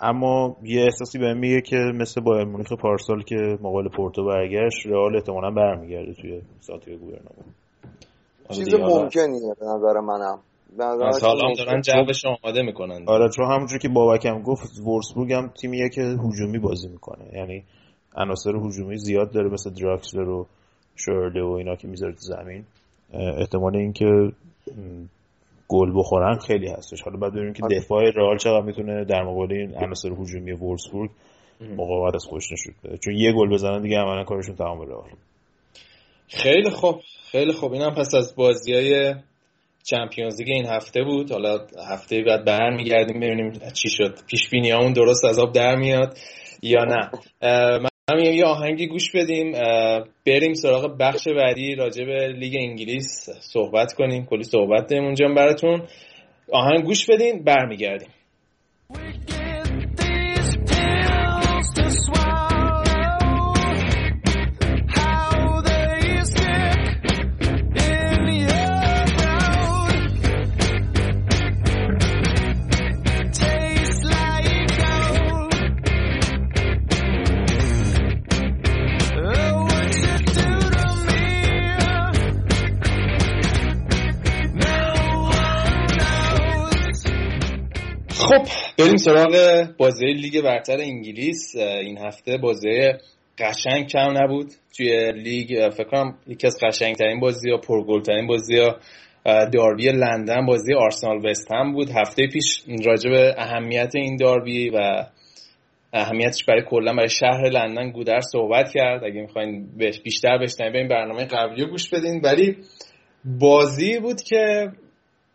اما یه احساسی بهم میگه که مثل بایر مونیخ پارسال که مقابل پورتو برگشت رئال احتمالاً برمیگرده توی سانتیاگو برنابو. چیز ممکنیه به نظر منم. حالا هم دارن جوش آماده می‌کنن. آره چون همونجور که بابکم گفت وورسبورگ هم تیمیه که هجومی بازی می‌کنه. یعنی عناصر هجومی زیاد داره مثل دراکسلر و شرده و اینا که می‌ذاره تو زمین احتمال اینکه گل بخورن خیلی هستش. حالا بعد ببینیم که آره. دفاع رئال چقدر می‌تونه در مقابل این عناصر هجومی وولفسبورگ مقاومت از خودش نشون بده. چون یه گل بزنن دیگه عملا کارشون تمام رئال خیلی خوب. خیلی خوب. اینم پس از بازی های چمپیونز لیگ این هفته بود. حالا هفته بعد برمیگردیم ببینیم چی شد. پیش بینیامون درست از آب در میاد یا نه. من یه آهنگی گوش بدیم بریم سراغ بخش بعدی راجع به لیگ انگلیس صحبت کنیم. کلی صحبت داریم اونجا براتون. آهنگ گوش بدین برمیگردیم. بریم سراغ بازی لیگ برتر انگلیس. این هفته بازی قشنگ کم نبود توی لیگ. فکر کنم یکی از قشنگترین بازی ها پرگلترین بازی ها داربی لندن بازی آرسنال وست هم بود. هفته پیش راجع به اهمیت این داربی و اهمیتش برای کلا برای شهر لندن گودر صحبت کرد. اگه می‌خواین بیشتر بشنوید این برنامه قبلی گوش بدین. ولی بازی بود که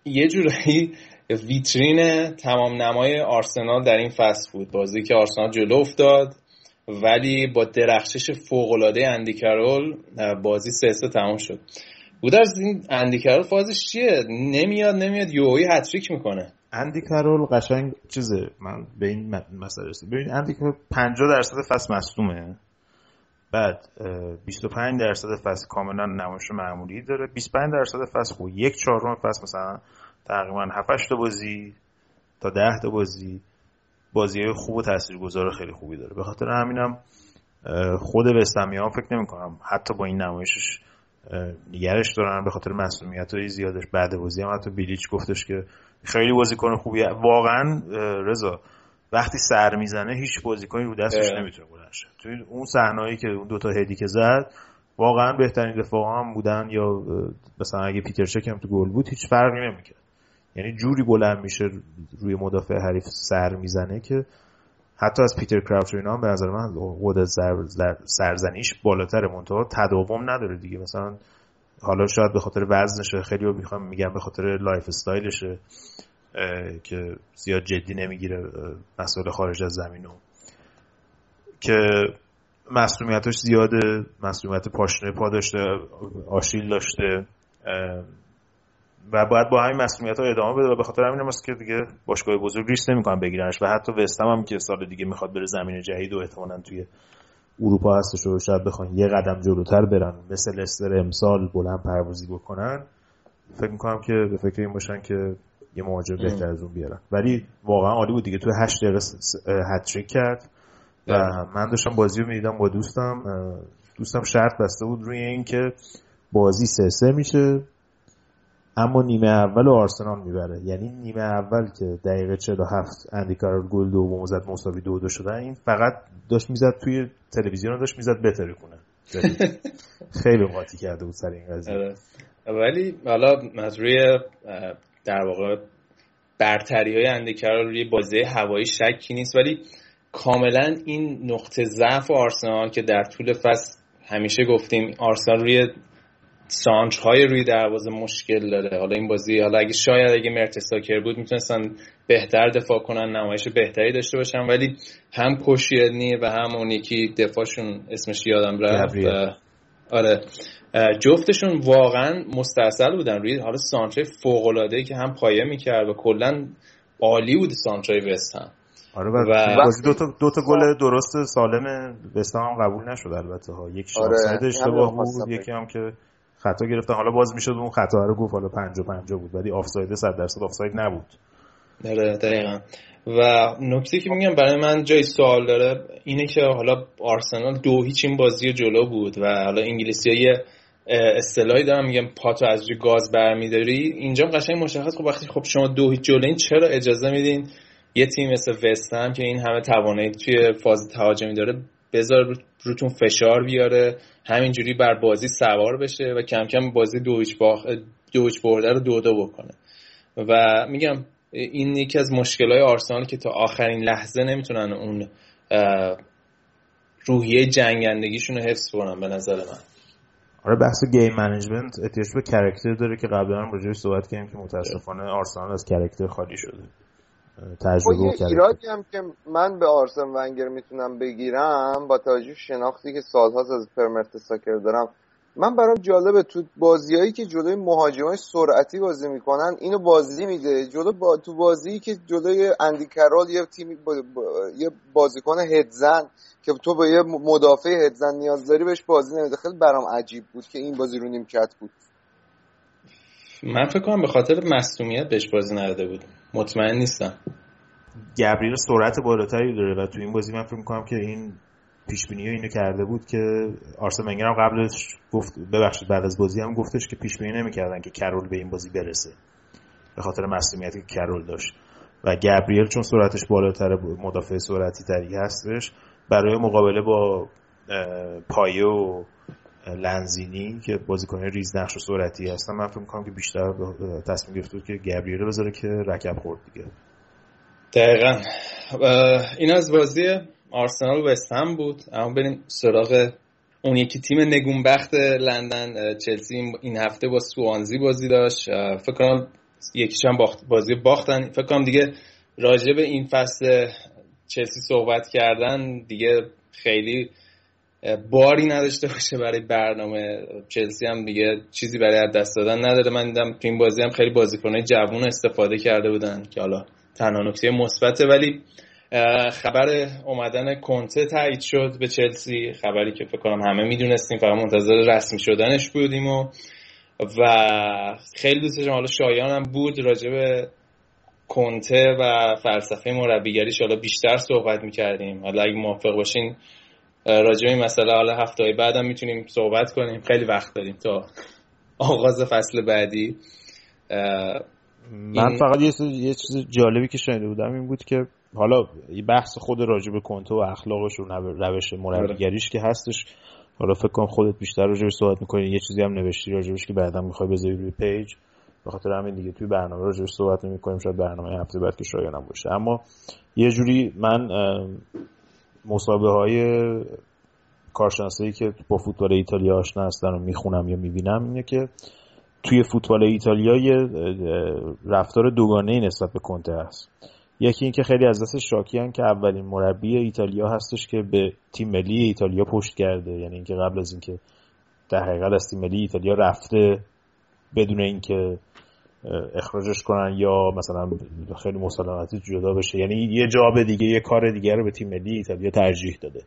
یه جورایی ویترین تمام نمای آرسنال در این فصل بود. بازی که آرسنال جلو افتاد ولی با درخشش فوقالعاده اندیکارول بازی سه سه تمام شد. بودرز این اندیکارول فازش چیه؟ نمیاد نمیاد یوهی هتریک می‌کنه. اندیکارول قشنگ چیزه من به این مسئله رسید ببین اندیکارول 50 درصد فصل مصدومه. بعد 25 درصد فصل کاملا نمایش معمولی داره. 25 درصد فصل خوب یک چهارم فصل مثلا تقریبا 7 تا بازی تا 10 تا بازی بازی های خوب و تاثیرگذار خیلی خوبی داره. به خاطر همینم خود وستمی ها فکر نمی کنم حتی با این نمایشش نگرش دارن به خاطر مسئولیت های زیادش بعد بازی هم. حتی بیلیچ گفتش که خیلی بازیکن خوبیه. واقعا رضا وقتی سر می‌زنه هیچ بازیکنی رو دستش نمی‌تونه بلند شه. توی اون صحنه‌ای که اون دوتا هدی که زد واقعا بهترین دفاع هم بودن یا مثلا اگه پیتر چک هم تو گل بود هیچ فرقی نمی‌کرد. یعنی جوری بلند میشه روی مدافع حریف سر می‌زنه که حتی از پیتر کراوچ اینا هم به نظر من قد سرزنیش بالاتر منتها تداوم نداره دیگه. مثلا حالا شاید به خاطر وزنشه. خیلی می‌خوام میگم به خاطر lifestyle شه که زیاد جدی نمی‌گیره مسئله خارج از زمینو که مسئولیتش زیاده مسئولیت پاشنه پا داشته آشیل داشته و باید با همین مسئولیت ها ادامه بده و به خاطر همین هم که دیگه باشگاه بزرگ ریسک نمی‌کنن بگیرنش و حتی وستم هم که سال دیگه می‌خواد بره زمین جدید و احتمالاً توی اروپا هستش و شاید بخوان یه قدم جلوتر برن مثل لستر امسال بلند پروازی بکنن فکر می‌کنم که به فکر این باشن که یه مهاجم بهتر از اون بیارن. ولی واقعا عالی بود دیگه. تو 8 دقیقه هتریک کرد و من داشتم بازی رو می‌دیدم با دوستم. دوستم شرط بسته بود روی اینکه بازی سه سه میشه. اما نیمه اول آرسنال می‌بره. یعنی نیمه اول که دقیقه 47 اندی کارل گل دوم زد مساوی دو دو شدن این فقط داشت می‌زد توی تلویزیون داشت می‌زد بتره کنه <laughs> خیلی قاطی کرده بود سر این قضیه. آره. ولی حالا از روی در واقع برتری های اندی کارل روی بازی هوایی شکی نیست ولی کاملا این نقطه ضعف آرسنال که در طول فصل همیشه گفتیم آرسنال روی سانچ های روی دروازه مشکل داره. حالا این بازی حالا اگه شاید اگه مرتساکر بود می‌تونستن بهتر دفاع کنن نمایش بهتری داشته باشن ولی هم پوشیرنی و هم اون یکی دفاعشون اسمش یادم رفت. آره. جفتشون واقعا مستاصل بودن. روی حالا سانچه فوق العاده که هم پایه می‌کرد و کلا عالی بود سانچای وست هم. آره و, بازی دو تا دو تا گل درست سالم وست هم قبول نشد البته ها. یک آره. اشتباه بود یکی هم که خطا گرفتن. حالا باز می‌شد اون خطا رو گفت. حالا 50 50 بود. ولی آفساید 100 درصد آفساید نبود. آره دقیقا. و نکته که میگم برای من جای سوال داره اینه که حالا آرسنال دو هیچ این بازی جلو بود و حالا انگلیسی های اصطلاحی دارم میگم پاتو از روی گاز برمیداری. اینجا قشنگ مشخص خب وقتی خب شما دو هیچ جلو این چرا اجازه میدین یه تیم مثل وستهم که این همه توانایی توی فاز تهاجمی داره بذار روتون فشار بیاره همینجوری بر بازی سوار بشه و کم کم بازی دویچ باخ دویچ برده رو دو دو بکنه. و میگم این یکی از مشکلهای آرسنال که تا آخرین لحظه نمی‌تونن اون روحیه جنگندگیشون رو حفظ کنن به نظر من. آره بحث game management احتیاج به character داره که قبلا هم راجعش صحبت کردیم که متاسفانه آرسنال از character خالی شده. تجربه خب ایرادی هم که من به آرسن ونگر می‌تونم بگیرم با توجه شناختی که سالهاست از پر مرتساکر دارم من برام جالبه تو بازیایی که جلوی مهاجمای سرعتی بازی می‌کنن اینو بازی میده. جلو با تو بازی که جلوی اندی کرول یه تیم با... یه بازیکن هدزن که تو به یه مدافع هدزن نیاز داری بهش بازی نمیده. خیلی برام عجیب بود که این بازی رو نیمکت بود. من فکر کنم به خاطر مصومیت بهش بازی نداده بود. مطمئن نیستم. گبریل سرعت بالاتری داره و تو این بازی من فکر می‌کنم که این پیش بینی اینو کرده بود که آرسن ونگر هم قبلش گفت ببخشید بعد از بازی هم گفتش که پیش بینی نمی‌کردن که کرول به این بازی برسه. به خاطر مسئولیتی که کرول داشت. و گبریل چون سرعتش بالاتر مدافع سرعتی تری هستش برای مقابله با پایه و لنزینی که بازیکن ریز نقش و سرعتی هستن. من فکر می‌کنم که بیشتر تصمیم گرفته که گبریل بذاره که رکب خورد دیگه. دقیقا. این از بازی آرسنال و هم بود. اما بریم سراغ اون یکی تیم نگونبخت لندن. چلسی این هفته با سوانزی بازی داشت. فکر کنم یکیش باخت بازی باختن. فکر کنم دیگه راجع به این فصل چلسی صحبت کردن دیگه خیلی باری نداشته باشه برای برنامه. چلسی هم دیگه چیزی برای دست دادن نداره. من دیدم تو این بازی هم خیلی بازیکنای جوون استفاده کرده بودن که حالا تنها نکته مثبته. ولی خبر اومدن کنته تایید شد به چلسی. خبری که فکر کنم همه می‌دونستیم فقط منتظر رسمی شدنش بودیم و و خیلی دوست داشتم حالا شایان هم بود راجع به کنته و فلسفه مربیگریش. حالا بیشتر صحبت می‌کردیم. حالا اگه موافق باشین راجع این مسئله حالا هفته بعدم می‌تونیم صحبت کنیم. خیلی وقت داریم تا آغاز فصل بعدی. من فقط یه چیز جالبی که شنیده بودم این بود که حالا بحث خود راجع به کنته و اخلاقش و روش مربیگریش که هستش. حالا فکر کنم خودت بیشتر راجبش صحبت می‌کنی. یه چیزی هم نوشتی راجبش که بعدا می‌خوای بذاری روی پیج. به خاطر همین دیگه توی برنامه راجبش صحبت نمی‌کنیم. شاید برنامه هفته بعد که شایانم باشه. اما یه جوری من مسابقه های کارشناسایی که با فوتبال ایتالیا آشنا هستن و می‌خونم یا می‌بینم اینه که توی فوتبال ایتالیا یه رفتار دوگانه ای نسبت به کنته هست. یکی اینکه خیلی از دست شاکی که اولین مربی ایتالیا هستش که به تیم ملی ایتالیا پشت کرده. یعنی اینکه قبل از اینکه در حقیقت از تیم ملی ایتالیا رفته بدون اینکه اخراجش کنن یا مثلا خیلی مسلمتی جدا بشه. یعنی یه جاب دیگه یه کار دیگه رو به تیم ملی ایتالیا ترجیح داده.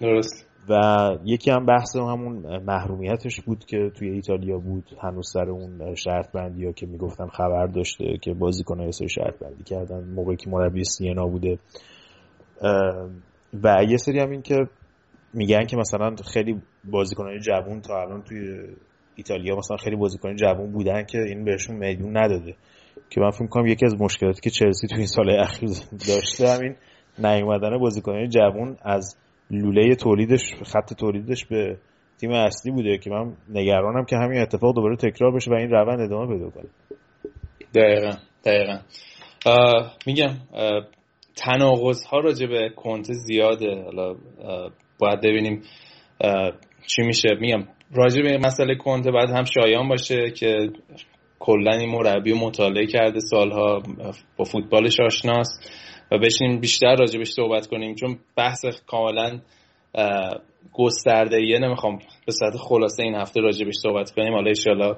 درست. و یکی هم بحث همون محرومیتش بود که توی ایتالیا بود هنوز سر اون شرط بندی ها که می‌گفتن خبر داشته که بازیکن سری شرط بندی کردن موقعی که مربی سینا بوده. و یه سری هم این که میگن که مثلا خیلی بازیکنان جوون تا الان توی ایتالیا مثلا خیلی بازیکن جوون بودن که این بهشون میدون نداده. که من فکر کنم یکی از مشکلاتی که چلسی توی این سال اخیر داشته همین نیومدن بازیکنان جوون از لوله تولیدش خط تولیدش به تیم اصلی بوده که من نگرانم که همین اتفاق دوباره تکرار بشه و این روند ادامه پیدا کنه. دقیقا دقیقا. میگم تناقض ها راجع به کنت زیاده. حالا باید ببینیم چی میشه. میگم راجع به مسئله کنته باید هم شایان باشه که کلا این مربی مطالعه کرده سالها با فوتبالش آشناست و بشینیم بیشتر راجبش صحبت کنیم. چون بحث کاملا گسترده یه نمی‌خوام به صورت خلاصه این هفته راجبش صحبت کنیم. حالا ایشالا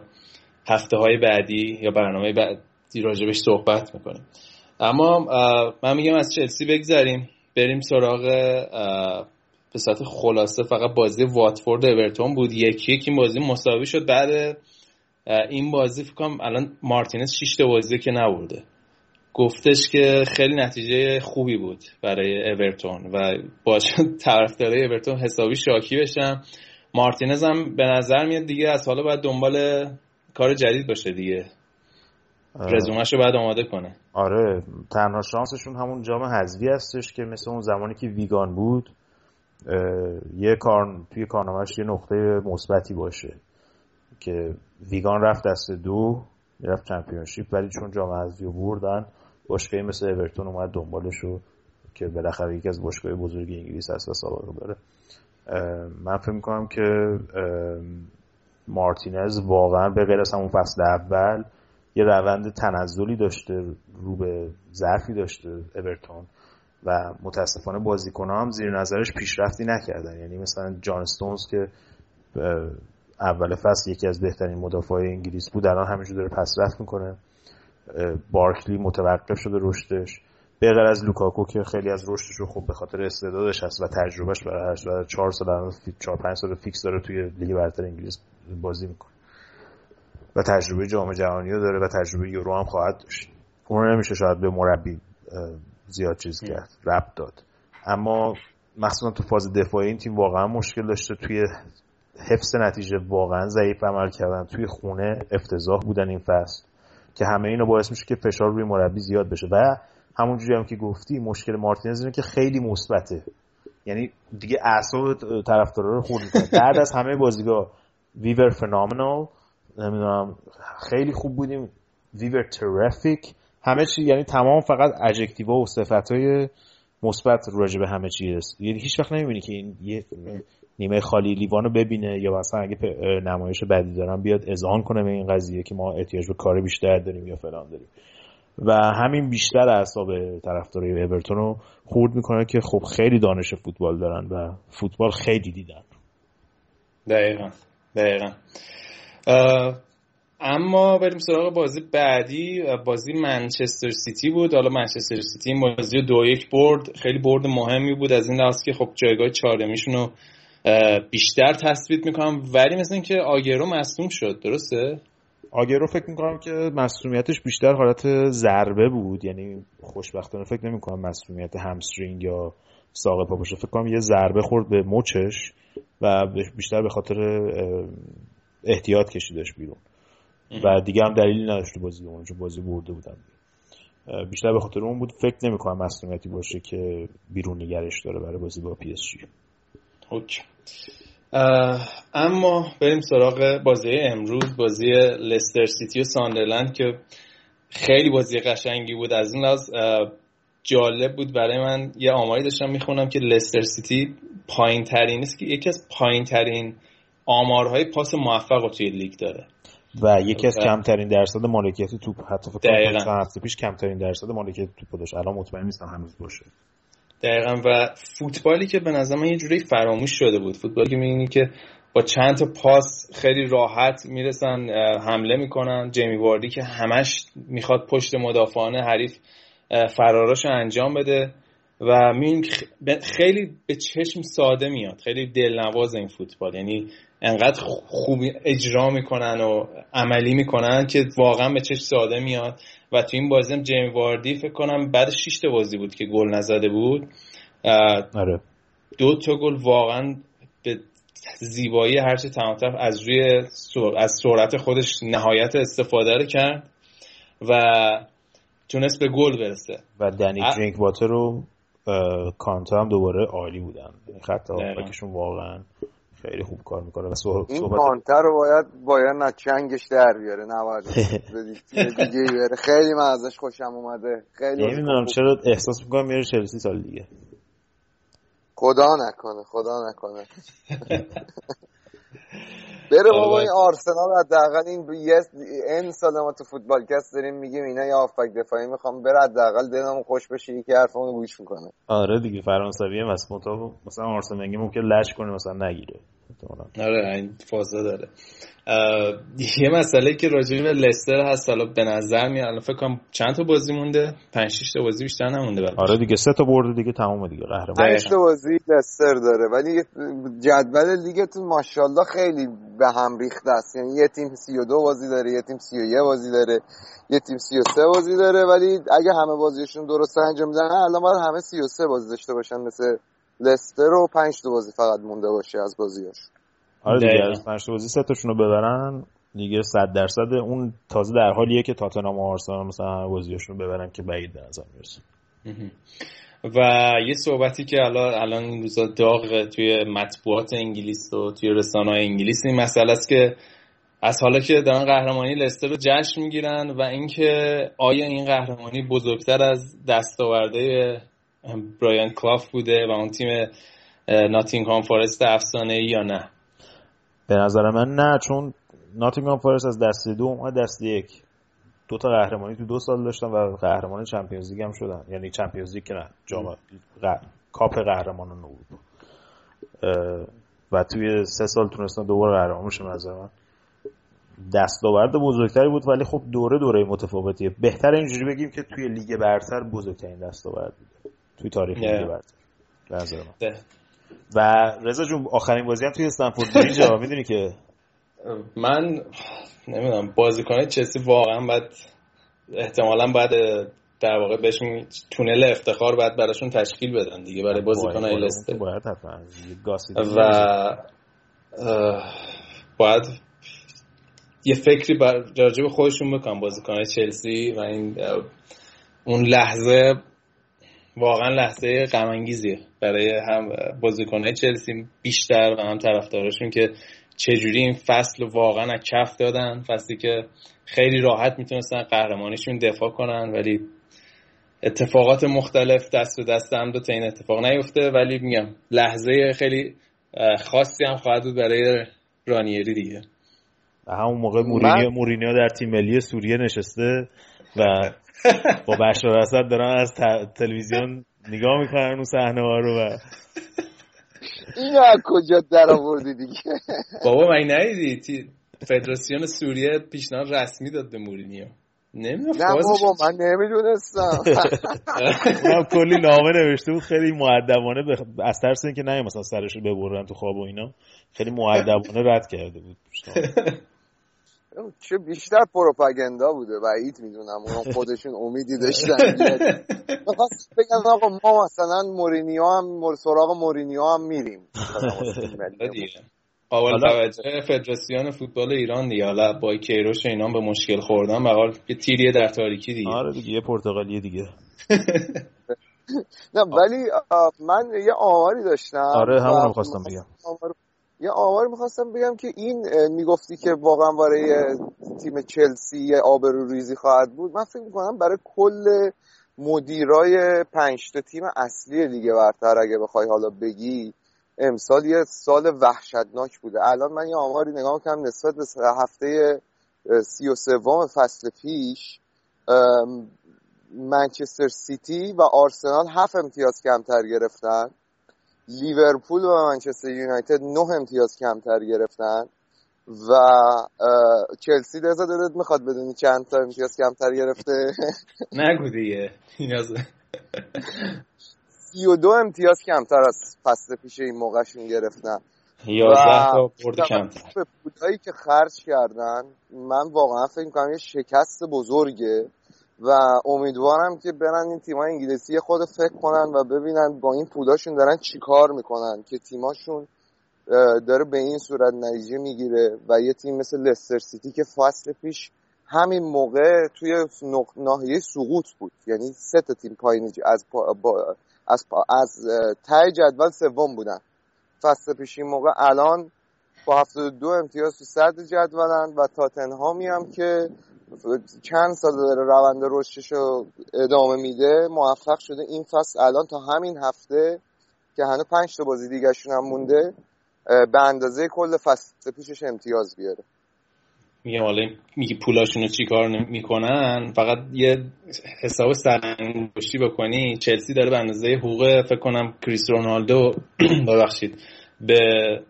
هفته های بعدی یا برنامه بعدی راجبش صحبت می‌کنیم. اما من میگم از چلسی بگذاریم بریم سراغ به صورت خلاصه فقط بازی واتفورد اورتون بود. یکی یکی بازی مساوی شد. بعد این بازی فکر کنم الان مارتینز 6 بازی که نبرده. گفتش که خیلی نتیجه خوبی بود برای اورتون و با <laughs> طرفدارای اورتون حسابی شاکی بشم مارتینز هم به نظر میاد دیگه از حالا باید دنبال کار جدید باشه دیگه. رزومش رو باید آماده کنه. آره تنها شانسشون همون جام حذفی هستش که مثل اون زمانی که ویگان بود. یه کار توی کارنامهش یه نقطه مثبتی باشه که ویگان رفت دست دو رفت چمپیونشیپ ولی چون جام حذفی بردن باشگاهی مثل اورتون اومد دنبالش رو که بالاخره یکی از باشگاه بزرگ انگلیس هست و سابقه داره. من فکر می‌کنم که مارتینز واقعا به غیر از همون فصل اول یه روند تنزلی داشته رو به ضعفی داشته اورتون. و متاسفانه بازیکن هم زیر نظرش پیشرفتی نکردن. یعنی مثلا جان ستونز که اول فصل یکی از بهترین مدافع انگلیس بود الان همینجور داره پس رفت می‌کنه. بارکلی متوقف شده رشدش. به غیر از لوکاکو که خیلی از رشدش رو خوب به خاطر استعدادش هست و تجربهش برای و 4 سال 4 5 سال فیکس داره توی لیگ برتر انگلیس بازی می‌کنه. و تجربه جام جهانی رو داره و تجربه یورو هم خواهد داشت. اون نمیشه شاید به مربی زیاد چیز کرد ربط داد. اما مخصوصا تو فاز دفاعی این تیم واقعا مشکل داشته توی حفظ نتیجه واقعا ضعیف عمل کردن. توی خونه افتضاح بودن این فصل که همه اینو باعث میشه که فشار روی مربی زیاد بشه. و همونجوری هم که گفتی مشکل مارتینز اینه که خیلی مثبته. یعنی دیگه اعصاب طرفدارا رو خورد. بعد از همه بازیگاه ویور فنومنال نمی‌دونم خیلی خوب بودیم. ویور ترافیک همه چی یعنی تمام فقط ادجکتیوا و صفتای مثبت راجع به همه چی است یعنی هیچ وقت نمی‌بینی که این یه نیمه خالی لیوانو ببینه یا مثلا اگه نمایش بدی دارن بیاد اذعان کنه به این قضیه که ما احتیاج به کار بیشتر داریم یا فلان داریم. و همین بیشتر اعصاب طرفدارای اورتون رو خورد می‌کنه که خب خیلی دانش فوتبال دارن و فوتبال خیلی دیدن. دقیقا. دقیقا. اما بریم سراغ بازی بعدی بازی منچستر سیتی بود. حالا منچستر سیتی این بازی دو یک برد. خیلی برد مهمی بود. از این لحاظ که خب جایگاه چهارمیشون رو بیشتر تثبیت می‌کنم. ولی مثل اینکه آگرو مصوم شد. درسته؟ آگرو فکر می‌کنم که مصومیتش بیشتر حالت ضربه بود. یعنی خوشبختانه فکر نمی‌کنم مصومیت همسترینگ یا ساق پا باشه. فکر کنم یه ضربه خورد به مچش و بیشتر به خاطر احتیاط کشیدش بیرون. و دیگه هم دلیلی نداشت بازی اون چون بازی برده بودن بیشتر به خاطر اون بود. فکر نمی‌کنم مصونیتی باشه که بیرون نگرش داره برای بازی با پی اس جی اما بریم سراغ بازی امروز بازی لستر سیتی و ساندرلند که خیلی بازی قشنگی بود. از این لحاظ جالب بود. برای من یه آماری داشتم می‌خونم که لستر سیتی پایین ترین است که یکی از پایین ترین آمارهای پاس موفق توی لیگ داره. و یکی از کمترین درصد مالکیت توپ حتی فکر کنم هفته پیش کمترین درصد مالکیت توپ داشت. الان مطمئن نیستم هنوز باشه. دقیقا. و فوتبالی که به نظر من یه جوری فراموش شده بود. فوتبالی که می‌بینی که با چند تا پاس خیلی راحت می‌رسن حمله می‌کنن. جیمی واردی که همش می‌خواد پشت مدافعان حریف فراراش انجام بده. و می‌بینیم خیلی به چشم ساده میاد. خیلی دلنواز این فوتبال. یعنی انقدر خوب اجرا می‌کنن و عملی می‌کنن که واقعا به چشم ساده میاد. و تو این بازی هم جیم واردی فکر کنم بعد 6 بازی بود که گل نزده بود. آره. دو تا گل واقعا به زیبایی هرچه تمام از روی از سرعت خودش نهایت استفاده رو کرد و تونست به گل برسه. و دنی درینک واتر رو کانتا هم دوباره عالی بودن. خط هافبکشون واقعا خیلی خوب کار می‌کنه و صحبت این کانتا رو باید باید نه چنگش در بیاره نباید دیگه بیاره. خیلی من ازش خوشم اومده. خیلی نمی‌دونم چرا احساس می‌کنم میره چلسی سال دیگه. خدا نکنه خدا نکنه. <laughs> بره بابا این آرسنال حداقل این یه این سال ما تو فوتبال کست داریم میگیم اینا یه آفک دفاعی می‌خوام بره حداقل دلمون خوش بشه یکی حرفمون گوش می‌کنه. آره دیگه فرانسوی هم هست مثلا آرسنال ممکن لش کنه مثلا نگیره. آره این فازه داره. یه مسئله که راجعی به لستر هست حالا به نظر میاد الان فکر کنم چند تا بازی مونده؟ 5 6 تا بازی بیشتر نمونده برای آره دیگه سه تا برده دیگه تموم دیگه قهرمان. 5 تا بازی لستر داره ولی جدول لیگتون ماشاءالله خیلی به هم ریخته است. یعنی یه تیم 32 بازی داره یه تیم 31 بازی داره یه تیم 33 بازی داره ولی اگه همه بازیشون درست انجام بدن الان باید همه 33 بازی داشته باشن مثل لستر رو 5 تا بازی فقط مونده باشه از بازیاش آره دیگه از پنج بازی سه تاشون رو ببرن دیگه 100 درصد اون تازه در حالیه که تاتنهام و آرسنال مثلا همه بازیاشون رو ببرن که بعید به نظر می‌رسه. و یه صحبتی که الان الان این روزا داغ توی مطبوعات انگلیس و توی رسانه های انگلیس این مسئله است که از حالا که دارن قهرمانی لستر رو جشن می‌گیرن و اینکه آیا این قهرمانی بزرگتر از دستاورده برایان کلاف بوده و اون تیم ناتینگهام فارست افسانه یا نه؟ به نظر من نه چون ناتینگهام فارست از دست دو اومد دست یک. دو تا قهرمانی تو دو سال داشتن و قهرمان Champions League هم شدن. یعنی Champions League که نه جام کاپ قهرمانان بود و توی سه سال تونستن دوباره قهرمان بشن نظر من. دستاورد بزرگتری بود ولی خب دوره دوره متفاوتیه. بهتر اینجوری بگیم که توی لیگ برتر بزرگترین دستاورد بود. توی تاریخ لیگ برتر به نظر من. و رضا جون آخرین بازی هم توی استمفورد بریج <laughs> می‌دونی که؟ من نمی‌دونم بازیکن چلسی واقعا باید احتمالا باید در واقع بهشون تونل افتخار باید براشون تشکیل بدن دیگه برای بازیکن لستر باید و باید یه فکری بر راجع خودشون بکنم بازیکن چلسی و این اون لحظه واقعا لحظه غم برای هم بازیکنهای چلسی بیشتر و هم طرفداراشون که چجوری این فصل واقعا از کف دادن. فصلی که خیلی راحت می‌تونستن قهرمانیشون دفاع کنن ولی اتفاقات مختلف دست به دست هم دو تا این اتفاق نیفته. ولی میگم لحظه خیلی خاصی هم خواهد بود برای رانیری دیگه. همون موقع مورینیو مورینیو در تیم ملی سوریه نشسته و <laughs> با بشار اسد دارن از تلویزیون نگاه می‌کنن اون صحنه ها رو و اینو از کجا در آوردی دیگه؟ <laughs> بابا من ندیدی؟ فدراسیون سوریه پیشنهاد رسمی داد به مورینیو. نمی‌دونم نه بابا من نمی‌دونستم. اونم <laughs> کلی نامه نوشته بود. خیلی معدبانه از ترس اینکه نه مثلا سرش رو ببرن تو خواب و اینا. خیلی معدبانه رد کرده بود. چه بیشتر پروپاگندا بوده بعید می‌دونم اون <laughs> خودشون امیدی داشتن. بگم آقا ما مثلا مورینیو هم سراغ مورینیو هم میریم. <laughs> اول توجه فدراسیون فوتبال ایران دیگه. حالا با کیروش اینا به مشکل خوردن به یه تیریه در تاریکی دیگه. آره دیگه یه پرتغالیه دیگه. <laughs> نه ولی من یه آماری داشتم. آره همون خواستم بگم. یه آمار می‌خواستم بگم که این می‌گفتی که واقعا برای تیم چلسی یه ریزی خواهد بود. من فکر می‌کنم برای کل مدیرای پنج تا تیم اصلی لیگ برتر اگه بخوای حالا بگی امسال یه سال وحشتناک بوده. الان من یه آماری نگاه کنم نسبت به هفته سی و سوم فصل پیش منچستر سیتی و آرسنال هفت امتیاز کمتر گرفتن. لیورپول و منچستر یونایتد نه امتیاز کمتر گرفتن و چلسی دزا دلت می‌خواد بدونی چند تا امتیاز کمتر گرفته؟ <laughs> نگو دیگه. 32 امتیاز کمتر از فصل پیش این موقعشون گرفتن. 11 تا برد کمتر. به پولایی که خرج کردن من واقعا فکر می‌کنم یه شکست بزرگه. و امیدوارم که برن این تیمای انگلیسی خود فکر کنن و ببینن با این پولاشون دارن چیکار می‌کنن که تیماشون داره به این صورت نتیجه می‌گیره و یه تیم مثل لستر سیتی که فصل پیش همین موقع توی ناحیه سقوط بود. یعنی سه تا تیم پایینی از با از از تای جدول سوم بودن. فصل پیش این موقع الان با 72 امتیاز تو صدر جدولن و تاتنهامی هم که چند سال داره روند رشدش رو ادامه میده موفق شده. این فصل الان تا همین هفته که هنوز پنج تا بازی دیگهشون هم مونده به اندازه کل فصل پیشش امتیاز بیاره. میگم حالا میگه پولاشون رو چی کار می‌کنن؟ فقط یه حساب سرانگشتی بکنی. چلسی داره به اندازه حقوق فکر کنم کریس رونالدو <clears throat> ببخشید به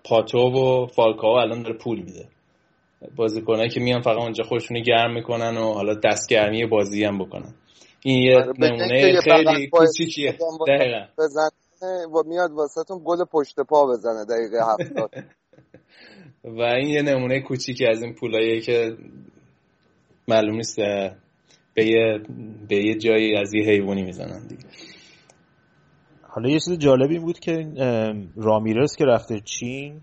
پاتو و فالکاو الان داره پول میده. بازیکنایی که میان فقط اونجا خودشونو گرم می‌کنن و حالا دستگرمی بازی هم بکنن. این یه آره، نمونه خیلی کوچیکیه. دقیقا. و میاد واسهتون گل پشت پا بزنه دقیقه هفتاد. <laughs> و این یه نمونه کوچیکی از این پولاییه که معلوم نیست به یه, به یه جایی از یه حیوانی می‌زنن دیگه. حالا یه چیز جالبی بود که رامیرس که رفته چین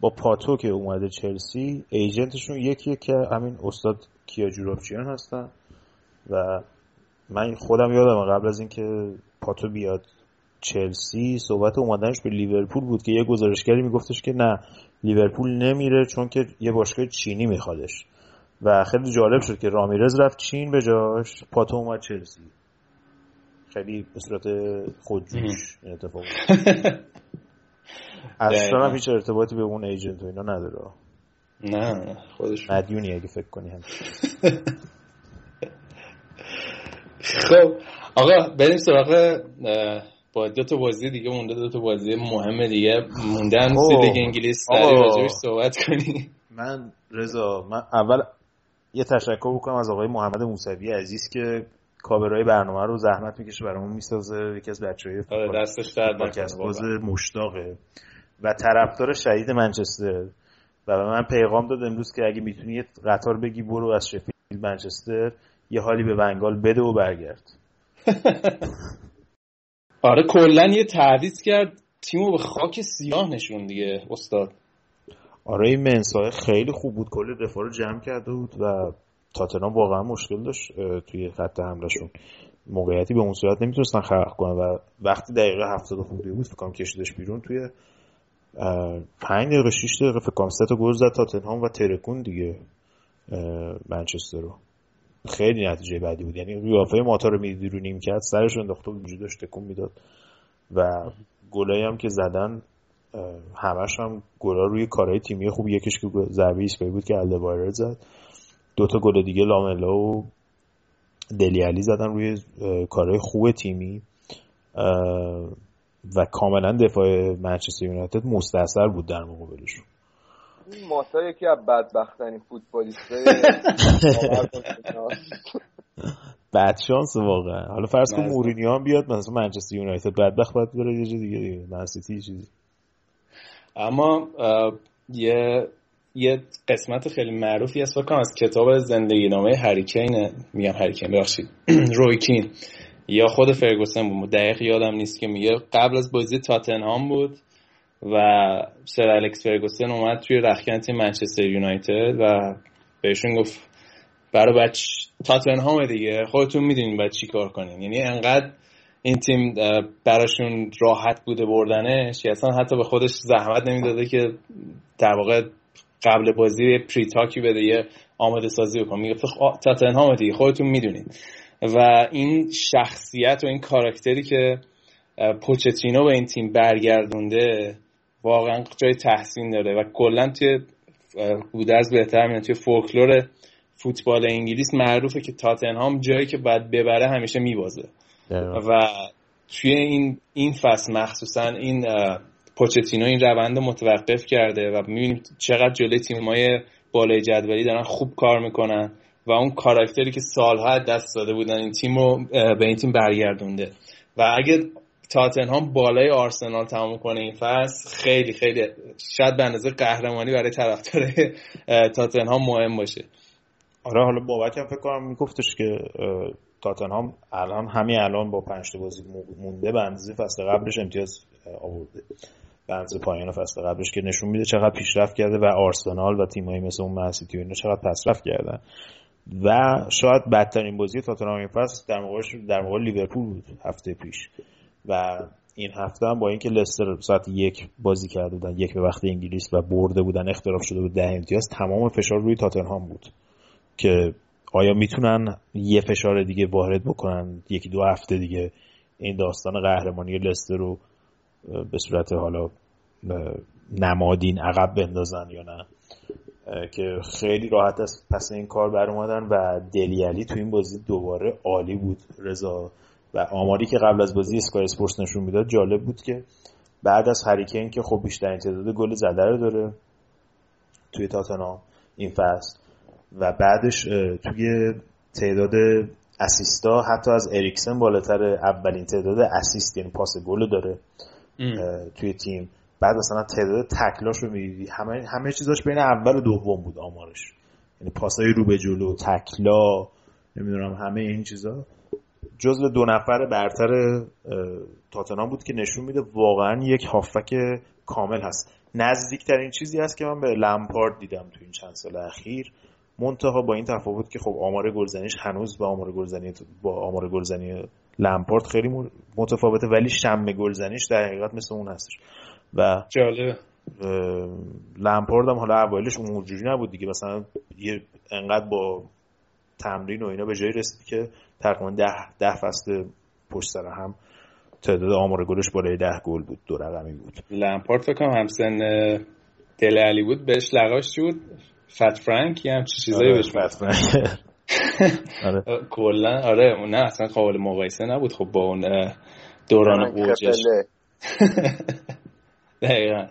با پاتو که اومده چلسی ایجنتشون یکیه که همین استاد کیا جورابچیان هستن. و من خودم یادم قبل از اینکه پاتو بیاد چلسی صحبت اومدنش به لیورپول بود که یه گزارشگری میگفتش که نه لیورپول نمیره چون که یه باشگاه چینی میخوادش. و خیلی جالب شد که رامیرز رفت چین به جاش پاتو اومد چلسی. خیلی به صورت خودجوش <laughs> این اتفاق اصلا هم هیچ ارتباطی به اون ایجنت و اینا نداره. نه خودش <laughs> مدیونی اگه فکر کنی هم. خب آقا بریم سراغ با دو تا بازی دیگه مونده دو تا بازی مهم دیگه موندن. سی دیگه انگلیس صحبت کنی من رضا من اول یه تشکر بکنم از آقای محمد موسوی عزیز که کاورای برنامه رو زحمت می‌کشه برامون می‌سازه یکی از بچهای آره دستش درد مشتاقه. و طرفدار شدید منچستر. و به من پیغام داد امروز که اگه می‌تونی یه قطار بگی برو از شفیلد منچستر یه حالی به بنگال بده و برگرد. <laughs> آره کلا یه تعویض کرد. تیمو به خاک سیاه نشون دیگه استاد. آره این منسای خیلی خوب بود. کل دفاع رو جمع کرده بود و تاتنام واقعا مشکل داشت توی خط حملهشون. موقعیتی به اون صورت نمی‌تونستن خلق کنن و وقتی دقیقه هفتاد خوبی بود فکرم کشیدش بیرون توی پنج دقیقه شیش دقیقه فکرم سه تا گل زد تاتنهام و ترکون دیگه منچستر رو. خیلی نتیجه بعدی بود. یعنی قیافه ماتا رو می‌دیدی رو نیم کرد سرش انداخته وجود داشت تکون می‌داد. و گلایی هم که زدن همش هم گلا روی کارهای تیمی خوب یکیش که ضربه ایستگاهی بود که الدوایر زد. دو تا گل دیگه لاملا و دلی علی زدن روی کارهای خوب تیمی. و کاملا دفاع منچستر یونایتد مستاثر بود در مقابلشون این ماسا یکی از بدبختترین فوتبالیست <laughs> بد شانس واقعا. حالا فرض کن مورینیو هم بیاد مثلا منچستر یونایتد بدبخت باید بره یه دیگه دیگه. من سیتی چیزی. اما یه یه قسمت خیلی معروفی هست فکر از کتاب زندگی نامه هریکین میگم هریکین ببخشید <clears throat> رویکین یا خود فرگوسن بود. دقیق یادم نیست که میگه. قبل از بازی تاتنهام بود و سر الکس فرگوسن اومد توی رخکن تیم منچستر یونایتد و بهشون گفت برای بچ تاتنهام دیگه. خودتون می‌دونین باید چی کار کنین. یعنی انقدر این تیم براشون راحت بوده بردنش که اصلا حتی به خودش زحمت نمی‌داده که در واقع قبل بازی پریتاکی بده یه آماده سازی بکن میگه تاتنهام دیگه خودتون می‌دونین. و این شخصیت و این کاراکتری که پوچتینو به این تیم برگردونده واقعا جای تحسین داره. و کلا توی بودرز بهتر میاد توی فولکلور فوتبال انگلیس معروفه که تاتنهام جایی که باید ببره همیشه میبازه. و توی این این فصل مخصوصا این پوچتینو این روند متوقف کرده و می‌بینیم چقدر جلوی تیمای بالای جدولی دارن خوب کار می‌کنن و اون کاراکتری که سالها دست داده بودن این تیم رو به این تیم برگردونده. و اگه تاتنهام بالای آرسنال تمام کنه این فصل خیلی خیلی شاید به اندازه قهرمانی برای طرفدار تاتنهام مهم باشه. آره حالا بابک هم فکر کنم میگفتش که تاتنهام الان همین الان با پنج بازی مونده به اندازه فصل قبلش امتیاز آورده. اندازه پایان فصل قبلش که نشون میده چقدر پیشرفت کرده و آرسنال و تیمایی مثل اون منسیتی و اینا چقدر پسرفت کردن. و شاید بدترین بازی تاتنهام این فصل در مقابل در مقابل لیورپول بود هفته پیش. و این هفته هم با اینکه لستر ساعت یک بازی کرده بودن یک به وقت انگلیس و برده بودن اختراف شده بود ده امتیاز تمام فشار روی تاتنهام بود. که آیا می‌تونن یه فشار دیگه وارد بکنن؟ یکی دو هفته دیگه این داستان قهرمانی لستر رو به صورت حالا نمادین عقب بندازن یا نه که خیلی راحت است پس این کار بر اومدن و دلیالی تو این بازی دوباره عالی بود. رضا و آماری که قبل از بازی اسکای اسپورتس نشون می‌داد جالب بود که بعد از هریکین که خب بیشترین تعداد گل زده رو داره توی تاتنام این فصل. و بعدش توی تعداد اسیستا حتی از اریکسن بالاتر اولین تعداد اسیست یعنی پاس گل داره. توی تیم. بعد مثلا تعداد تکلاش رو می‌دیدی. همه همه چیزاش بین اول و دوم بود آمارش. یعنی پاسای رو به جلو تکلا نمی‌دونم همه این چیزا. جزو دو نفر برتر تاتنام بود که نشون میده واقعا یک هافک کامل هست. نزدیکترین چیزی هست که من به لمپارد دیدم تو این چند سال اخیر. منتها با این تفاوت که خب آمار گلزنیش هنوز با آمار گلزنی با آمار گلزنی لمپارد خیلی متفاوته ولی شم گلزنیش در حقیقت مثل اون هستش. و جالبه. لمپارد هم حالا اوایلش اونجوری نبود دیگه. مثلا یه انقدر با تمرین و اینا به جایی رسید که تقریبا ده, ده فصل پشت سر هم تعداد آمار گلش بالای ده گل بود دو رقمی بود. لمپارد فکر کنم همسن دل علی بود بهش لقاش بود فت فرانک یا چی چیزایی آره، بهش فت فرانک. آره <laughs> کلا آره نه اصلا قابل مقایسه نبود. خب با اون دوران اوجش <laughs> دقیقا.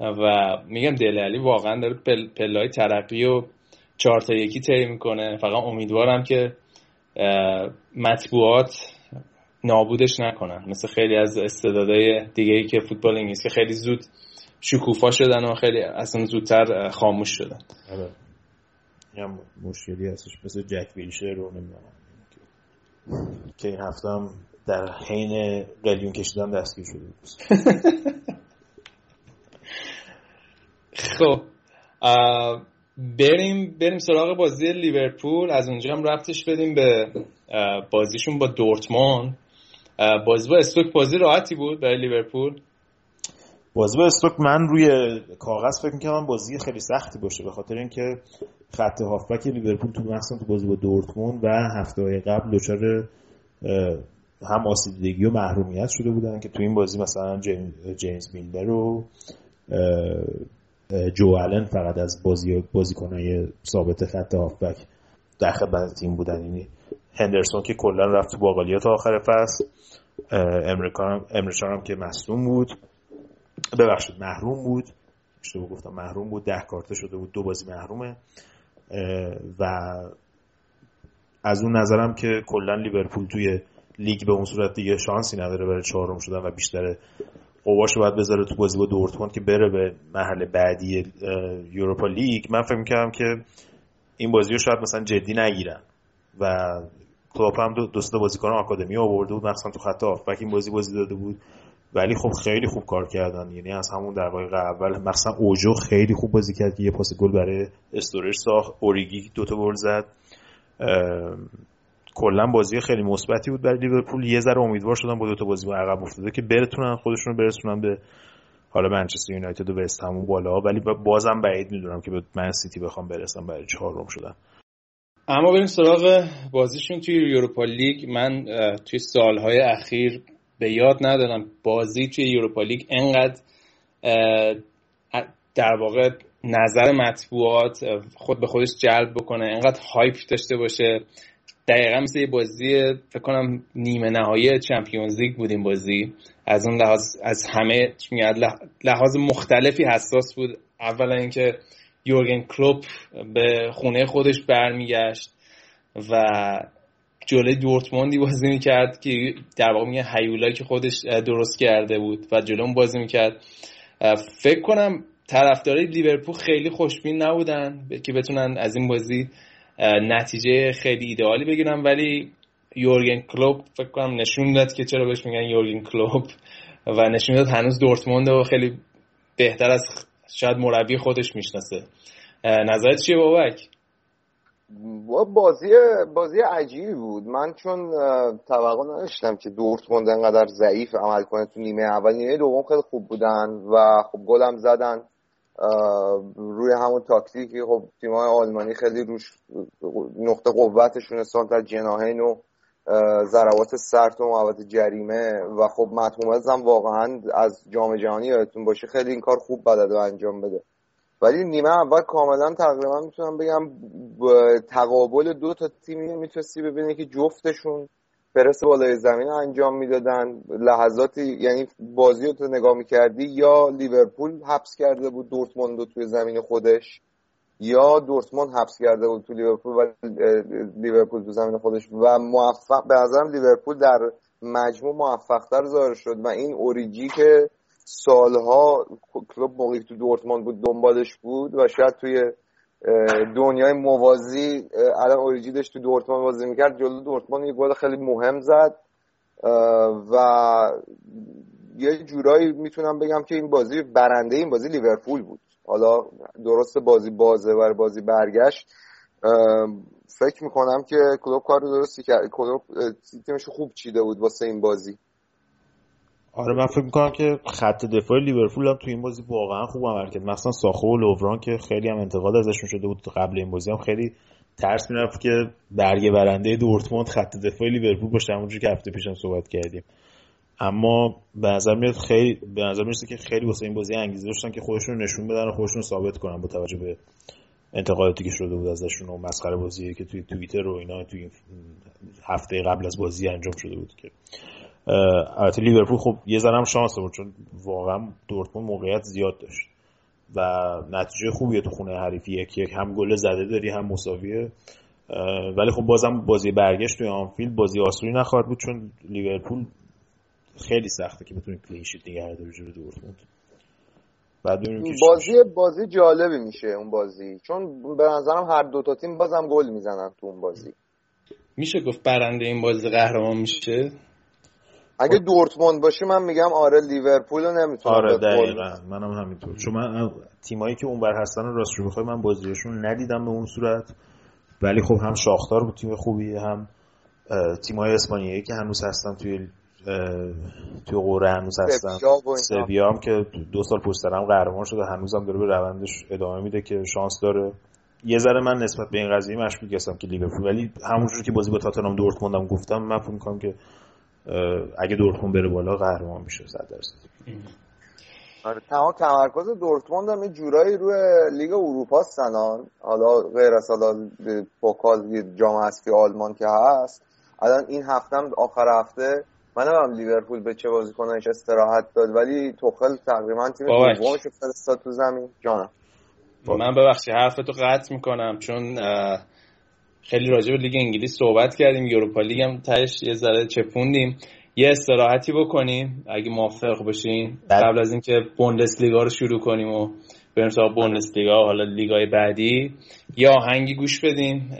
و میگم دل علی واقعا داره پل، پلای ترقی و چهار تا یکی طی می‌کنه. فقط امیدوارم که مطبوعات نابودش نکنن. مثل خیلی از استعدادهای دیگه ای که فوتبال انگلیس که خیلی زود شکوفا شدن و خیلی اصلا زودتر خاموش شدن. آره. هم مشکلی هستش. مثل جک ویلشر رو نمی‌دونم. که این هفته هم در حین قلیون کشیدن دستگیر شده بود. خب بریم بریم سراغ بازی لیورپول. از اونجا هم رفتش بدیم به بازیشون با دورتمان بازی با استوک بازی راحتی بود برای لیورپول؟ بازی با استوک من روی کاغذ فکر می‌کنم بازی خیلی سختی باشه به خاطر اینکه خط هافبک لیورپول تو مثلا تو بازی با دورتموند و هفته قبل دچار هم آسیدگی و محرومیت شده بودن که تو این بازی مثلا جیمز میلر و جو آلن فقط از بازی بازیکنای ثابت خط هافبک در خدمت تیم بودن. یعنی هندرسون که کلا رفت تو باقالیا تا آخر فصل امریکان هم که مصدوم بود. ببخشید محروم بود. اشتباه گفتم محروم بود. ده کارته شده بود. دو بازی محرومه. و از اون نظرم که کلا لیورپول توی لیگ به اون صورت دیگه شانسی نداره برای چهارم شدن و بیشتر قواش باید بذاره تو بازی با دورتموند که بره به محل بعدی یوروپا لیگ. من فکر می‌کردم که این بازی رو شاید مثلا جدی نگیرن و کلوپ هم دو دوست بازیکن آکادمی آورده بود مثلا تو خط هافبک. این بازی بازی داده بود. ولی خب خیلی خوب کار کردن. یعنی از همون دقایق اول مثلا اوجو خیلی خوب بازی کرد که یه پاس گل برای استورش ساخت. اوریگی دوتا گل زد. کلا بازی خیلی مثبتی بود برای لیورپول. یه ذره امیدوار شدن با دو تا بازی با عقب افتاده که برتونن خودشون رو برسونن به حالا منچستر یونایتد و وستهم اون بالا. ولی بازم بعید می‌دونم که به من سیتی بخوان برسن برای چهارم شدن. اما بریم سراغ بازیشون توی Europa League. من توی سالهای اخیر به یاد ندارم بازی توی Europa League انقدر در واقع نظر مطبوعات خود به خودش جلب بکنه انقدر hype داشته باشه. دقیقا مثل یه بازی فکر کنم نیمه نهایی Champions League بود این بازی. از اون لحاظ از همه لحاظ مختلفی حساس بود. اولا اینکه یورگن کلوپ به خونه خودش برمیگشت و جلوی دورتموندی بازی می‌کرد که در واقع میگه هیولایی که خودش درست کرده بود و جلو بازی می‌کرد. فکر کنم طرفدارای لیورپول خیلی خوشبین نبودن که بتونن از این بازی نتیجه خیلی ایدئالی بگیرن ولی یورگن کلوب فکر کنم نشون داد که چرا بهش میگن یورگن کلوب و نشون داد هنوز دورتموند و خیلی بهتر از شاید مربی خودش می‌شناسه. نظرت چیه بابک؟ بازی بازی عجیبی بود. من چون توقع نداشتم که دورتموند انقدر ضعیف عمل کنه تو نیمه اول. نیمه دوم خیلی خوب بودن و خب گلم زدن. روی همون تاکتیکی خب تیم‌های آلمانی خیلی روش نقطه قوتشون سانت از جناهین و ضربات سرت و محوط جریمه. و خب مطمومز هم واقعا از جام جهانی یادتون باشه خیلی این کار خوب بلده انجام بده. ولی نیمه اول کاملا تقریبا می‌تونم بگم تقابل دو تا تیمی می‌تونستی ببینی که جفتشون پرس بالای زمین انجام می‌دادن. لحظاتی یعنی بازی رو تو نگاه می‌کردی یا لیورپول حبس کرده بود دورتموند رو توی زمین خودش یا دورتموند حبس کرده بود تو لیورپول و لیورپول تو زمین خودش. و موفق به نظرم لیورپول در مجموع موفقتر ظاهر شد. و این اوریجی که سالها کلوپ موقعی تو دورتموند بود دنبالش بود و شاید توی دنیای موازی الان اوریجی داشت تو دورتموند بازی می‌کرد جلو دورتموند یه گل خیلی مهم زد. و یه جورایی می‌تونم بگم که این بازی برنده این بازی لیورپول بود. حالا درست بازی بازه و بازی برگشت. فکر می‌کنم که کلوب کار درستی کرد کلوب تیمش خوب چیده بود واسه این بازی. آره من فکر می‌کنم که خط دفاع لیورپول هم تو این بازی واقعا خوب عمل کرد. مثلا ساخو و لووران که خیلی هم انتقاد ازشون شده بود قبل این بازی هم. خیلی ترس می‌رفت که برگه برنده دورتموند خط دفاع لیورپول باشه. همونجوری که هفته پیشم صحبت کردیم. اما به نظر میاد خیلی به نظر میاد که خیلی واسه این بازی انگیزه داشتن که خودشون نشون بدن و خودشون ثابت کنن با توجه به انتقاداتی که شده بود ازشون و مسخره بازی که توی توییتر و اینا توی هفته قبل از بازی انجام شده بود که البته لیورپول خب یه ذره شانس بود چون واقعا دورتموند موقعیت زیاد داشت. و نتیجه خوبیه تو خونه حریفی یک یک هم گل زده داری هم مساویه. ولی خب بازم بازی برگشت توی آنفیلد بازی آسونی نخواهد بود چون لیورپول خیلی سخته که بتونی کلین شیت نگه داری جلوی دورتموند. بعد بازی بازی جالبی میشه اون بازی. چون به نظرم هر دو تا تیم بازم گل می‌زنن تو اون بازی. میشه گفت برنده این بازی قهرمان میشه؟ اگه دورتموند باشه من میگم آره لیورپول رو نمی‌تونم آره دقیقا. منم همینطور. چون من تیمایی که اون بر هستن راست رو بخوای من بازیشون ندیدم به اون صورت. ولی خب هم شاختار بود تیم خوبیه هم تیمای اسپانیایی که هنوز هستن توی توی قوره هنوز هستن. سویا هم که دو سال پشت سرم قهرمان شده هنوزم داره به روندش ادامه میده که شانس داره. یه ذره من نسبت به این قضیه مشکوک هستم که لیورپول. ولی همونجور که بازی با تاتنهام دورتموندم گفتم من فکر می‌کنم که اگه دورتموند بره بالا قهرمان میشه 100 درصد. آره تمام تمرکز دورتموند هم جورایی روی لیگ اروپا سنان حالا غیر از حالا پوکال جام حذفی آلمان که هست. الان این هفته آخر هفته من هم لیورپول به چه بازیکنش استراحت داد ولی توخل تقریبا تیم دومش فرستاد تو زمین. جانم. من ببخشید حرفتو قطع می‌کنم چون خیلی راجع به لیگ انگلیس صحبت کردیم. یوروپا لیگ هم تهش یه ذره چپوندیم. یه استراحتی بکنیم اگه موافق باشین قبل از اینکه بوندس لیگا رو شروع کنیم و بریم سراغ بوندس لیگا حالا لیگای بعدی. یا آهنگی گوش بدیم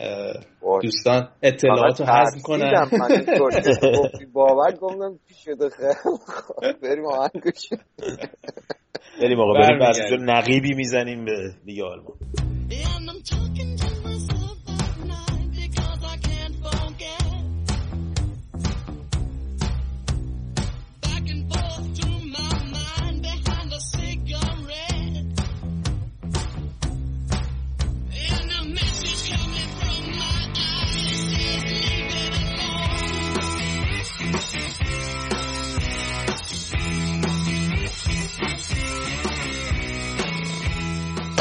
دوستان اطلاعات رو حذف کنن. <laughs> باور گفتم چی شده. خیلی بریم آهنگ گوش بریم آقا بریم نقیبی می‌زنیم به لیگ آلمان.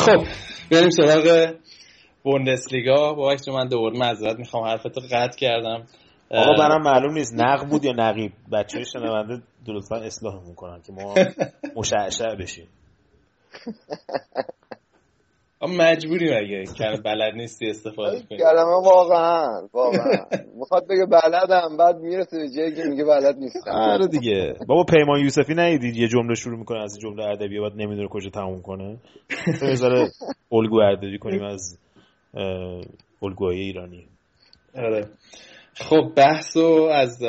خب بریم سراغ بوندسلیگا. با وقتی من دوباره معذرت می‌خوام حرفتو قطع کردم. آقا برام معلوم نیست نقب بود یا نقیب. بچه <laughs> شنونده لطفا اصلاح می‌کنن که ما <laughs> مشعشع بشیم. <laughs> مجبوری مگه؟ کلمه بلد نیستی استفاده کنی. کلمه واقعا واقعا. می‌خواد بگه بلدم بعد می‌رسه به جایی که میگه بلد نیستم. آره دیگه. بابا پیمان یوسفی ندیدید یه جمله شروع می‌کنه از جمله ادبی بعد نمی‌دونه کجا تموم کنه؟ بذاره الگو ادبی کنیم از الگوهای ایرانی. آره. خب بحثو از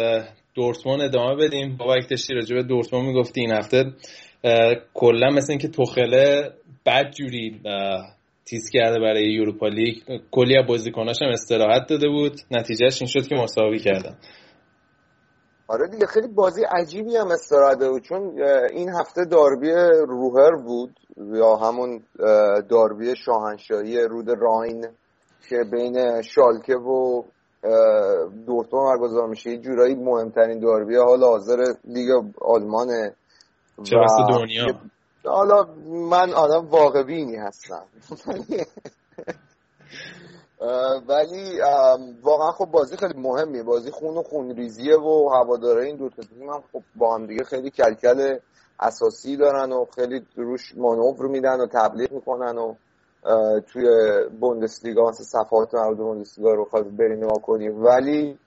دورتمون ادامه بدیم. بابا یک داشتی راجع به دورتمون می‌گفتی این هفته کلا مثل اینکه توخله بد جوری تیز کرده برای یوروپا لیگ. کلی از بازیکناش هم استراحت داده بود. نتیجهش این شد که مساوی کردن. آره دیگه خیلی بازی عجیبی هم استراحت بود. چون این هفته داربی روهر بود یا همون داربی شاهنشاهی رود راین که بین شالکه و دورتموند برگزار میشه. یه جورایی مهمترین داربی حال حاضر لیگ آلمانه. چه دنیا. حالا من آدم واقعبینی هستم. <laughs> ولی واقعا خب بازی خیلی مهمیه. بازی خون و خونریزیه و هواداره این دو تیم هم خب با هم دیگه خیلی کلکل اساسی دارن و خیلی روش مانور میدن و تبلیغ می‌کنن و توی بوندسلیگا مثل صفحات مربوط بوندسلیگا رو خواهد بریم نگاه کنیم ولی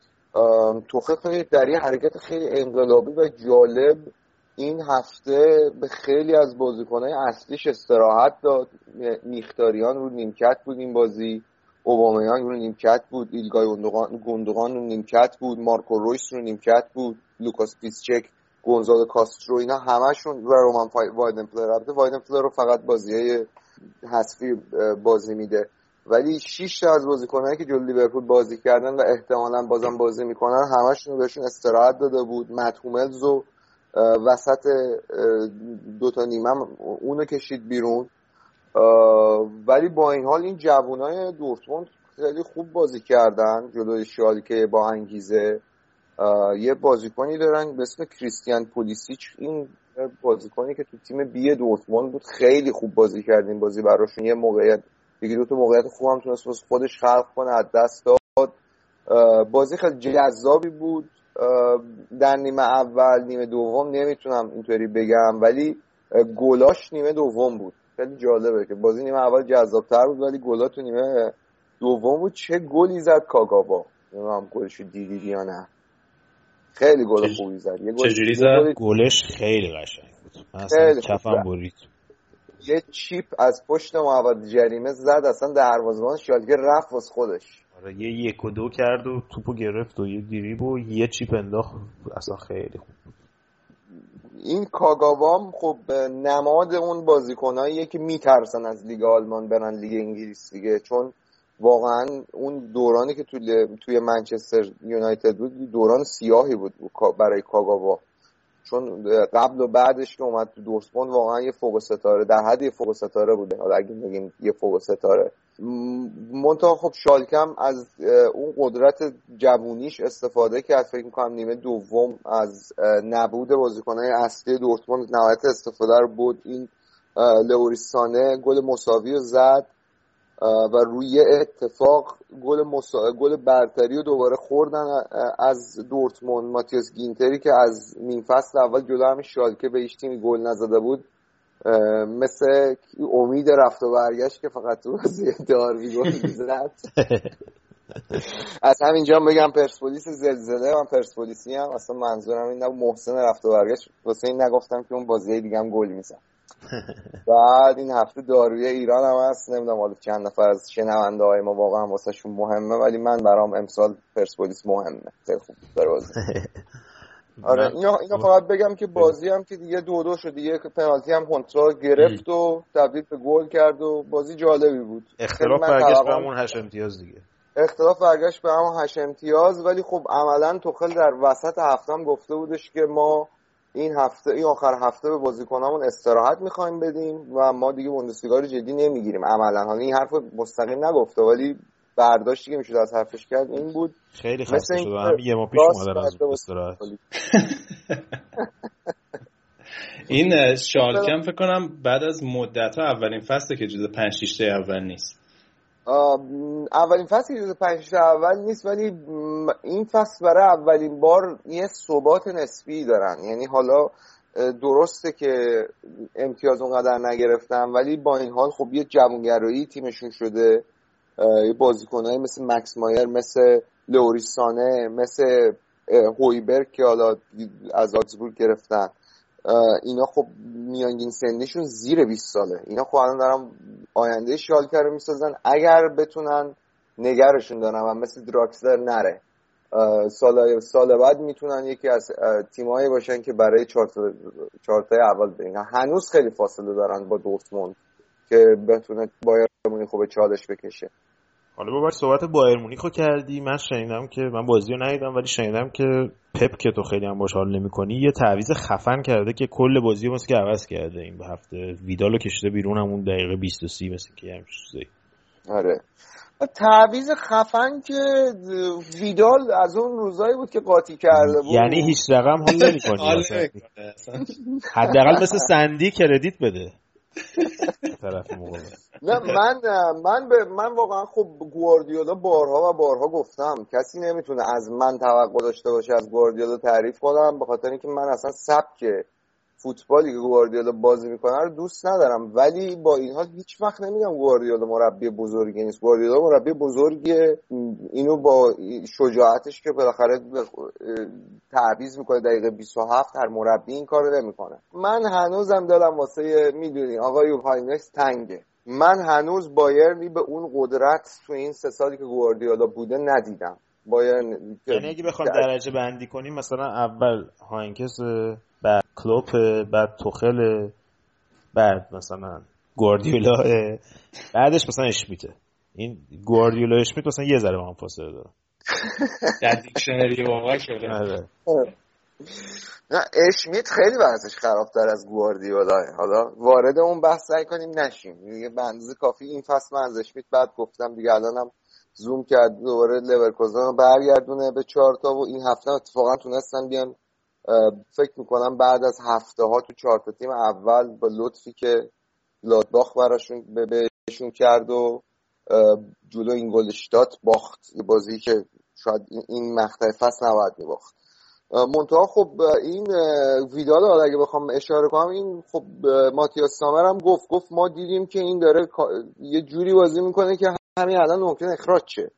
توخل خیلی در یه حرکت خیلی انقلابی و جالب این هفته به خیلی از بازیکنهای اصلیش استراحت داد. مخیتاریان رو نیمکت بود این بازی. اوبامیانگ رو نیمکت بود. ایلکای گوندوغان رو نیمکت بود. مارکو رویس رو نیمکت بود. لوکاس پیشچک گونزالو کاسترو اینا همشون و رومان وایدن پلر البته وایدن پلر رو فقط بازی حذفی بازی میده. ولی 6 تا از بازیکنایی که جلوی لیورپول بازی کردن و احتمالا بازم بازی می‌کنن همشون بهشون استراحت داده بود. متهوملز و وسط دوتا نیمه اونو کشید بیرون. ولی با این حال این جوانای دورتموند خیلی خوب بازی کردن. جلوی شالکه با انگیزه. یه بازیکنی دارن به اسم کریستیان پولیسیچ. این بازیکنی که تو تیم بی دورتموند بود خیلی خوب بازی کرد این بازی براشون. یه موقعیت دیگه دو تا موقعیت خوب هم تونست خودش خلق کنه از دست داد. بازی خیلی جذابی بود. در نیمه اول نیمه دوم نمی‌تونم اینطوری بگم ولی گلاش نیمه دوم بود. خیلی جالبه که بازی نیمه اول جذابتر بود ولی گلا تو نیمه دوم بود. چه گلی زد کاگاوا؟ نمی‌دونم گلش دیدید یا نه. خیلی گل خوبی زد. یه چجوری زد؟ گلش خیلی قشنگ بود. اصلا کفم برید یه چیپ از پشت محمد جریمه زد اصلا دروازه‌بان شالکه رفت واسه خودش. آره یه یک و دو کرد و توپو گرفت و یه دیریب و یه چیپ انداخت. اصلا خیلی خوب این کاگاوام خب نماد اون بازیکناییه که میترسن از لیگ آلمان برن لیگ انگلیس دیگه چون واقعا اون دورانی که توی, توی منچستر یونایتد بود دوران سیاهی بود برای کاگاوا. چون قبل و بعدش که اومد تو دورتموند واقعا یه فوق ستاره در حد یه فوق ستاره بوده. حالا اگه بگیم یه فوق ستاره. منتها خب شالکم از اون قدرت جوونیش استفاده کرد. فکر می‌کنم نیمه دوم از نبود بازیکنهای اصلی دورتموند نهایت استفاده رو بود این لوریسانه گل مساوی رو زد. و روی اتفاق گل مسا... گل برتری رو دوباره خوردن از دورتموند. ماتیاس گینتری که از نیم فصل اول جلو همین شالکه به هیچ تیمی گل نزده بود. مثل امید رفت و برگشت که فقط تو بازی داروی گل زد <laughs> از همینجا بگم پرسپولیس زلزله من پرسپولیسی هم اصلا منظورم این محسن رفت و برگشت. واسه این نگفتم که اون بازی دیگه هم گل میزن بعد این هفته داربی ایران هم هست. نمی‌دونم حالا چند نفر از شنونده های ما واقعا واسه مهمه ولی من برام امسال پرسپولیس مهمه. خیلی خوب. <laughs> آره اینا, اینا فقط بگم که بازی هم که دیگه دو دو شد دیگه پنالتی هم کنترل گرفت و تبدیل به گل کرد و بازی جالبی بود. اختلاف برگشت به همون هش امتیاز دیگه. اختلاف برگشت به همون هش امتیاز ولی خب عملا توخل در وسط هفته هم گفته بودش که ما این هفته این آخر هفته به بازیکنامون استراحت می‌خوایم بدیم و ما دیگه بوندسلیگا رو جدی نمی‌گیریم. عملا. حالا این حرف مستقیم نگفته ولی برداشتی که می‌شد از حرفش کرد این بود. خیلی خسته شده هم یه ما پیش اومدن از استراحت. <laughs> این شالکم فکر کنم بعد از مدت ها اولین فصله که جز پنج شیشته اول نیست. اولین فصل که پنج اول نیست ولی این فصل برای اولین بار یه ثبات نسبی دارن. یعنی حالا درسته که امتیاز اونقدر نگرفتن ولی با این حال خب یه جوانگرایی تیمشون شده. یه بازیکنهایی مثل مکس مایر مثل لوریسانه مثل هویبرگ که حالا از آکسبورگ گرفتن. اینا خب میانگین سنیشون زیر 20 ساله. اینا خب الان دارم آینده شالکه رو می‌سازن. اگر بتونن نگرشون دارن و مثل دراکسلر نره سال سال بعد می‌تونن یکی از تیمایی باشن که برای چارتای اول برین هنوز خیلی فاصله دارن با دورتموند که بتونه بایر به چالش بکشه. حالا بابر صحبت بایر مونیخ کردی. من شنیدم که من بازی رو ندیدم ولی شنیدم که پپ که تو خیلی هم باش حال نمی‌کنی یه تعویض خفن کرده که کل بازی رو مثل که عوض کرده این به هفته ویدالو کشیده بیرون همون دقیقه 20 و 30 مثل که همین چیزی. آره. تعویض خفن که ویدال از اون روزایی بود که قاطی کرده بود. یعنی هیچ رقم حال نمی‌کنی <laughs> حداقل مثل سندی کردیت بده. طرف نه من من به من واقعا خب گواردیولا بارها و بارها گفتم. کسی نمی‌تونه از من توقع داشته باشه از گواردیولا تعریف کنم به خاطر اینکه من اصلا سبک فوتبالی که گواردیولا بازی می‌کنه رو دوست ندارم. ولی با این حال هیچ وقت نمیگم گواردیولا مربی بزرگی نیست. گواردیولا مربی بزرگی اینو با شجاعتش که بالاخره تعویض می‌کنه دقیقه 27 هر مربی این کارو نمی‌کنه. من هنوزم دلم واسه می‌دونی آقای هاینکس تنگه. من هنوز بایرنی به اون قدرت تو این سه سالی که گواردیولا بوده ندیدم. بایرن یعنی اگه بخوام درجه بندی کنیم مثلا اول هاینکس بعد کلوپ بعد توخل بعد مثلا گواردیولا. بعدش مثلا اشمیته. این گواردیولا اشمیت مثلا یه ذره با هم فاصله داره. <laughs> در دیکشنری واقعا شده. آره. نه اشمیت خیلی وضعش خرابتر از گواردیولا. حالا وارد اون بحث سعی کنیم نشیم. دیگه بنز کافی این فصل من از اشمیت بعد گفتم دیگه الانم زوم کرد دوباره لورکوزن رو برگردونه به چهار تا و این هفته اتفاقا تونستن بیان فکر می‌کنم بعد از هفته ها تو چهار تیم اول با لطفی که لادباخ براشون بهشون کرد و جلو این گلشتات باخت بازی که شاید این مقطع فصل نباید میباخت. منتها خب این ویدال حالا اگه بخوام اشاره کنم این خب ماتیاس سامر هم گفت گفت ما دیدیم که این داره یه جوری بازی می‌کنه که همین الان ممکن اخراج شه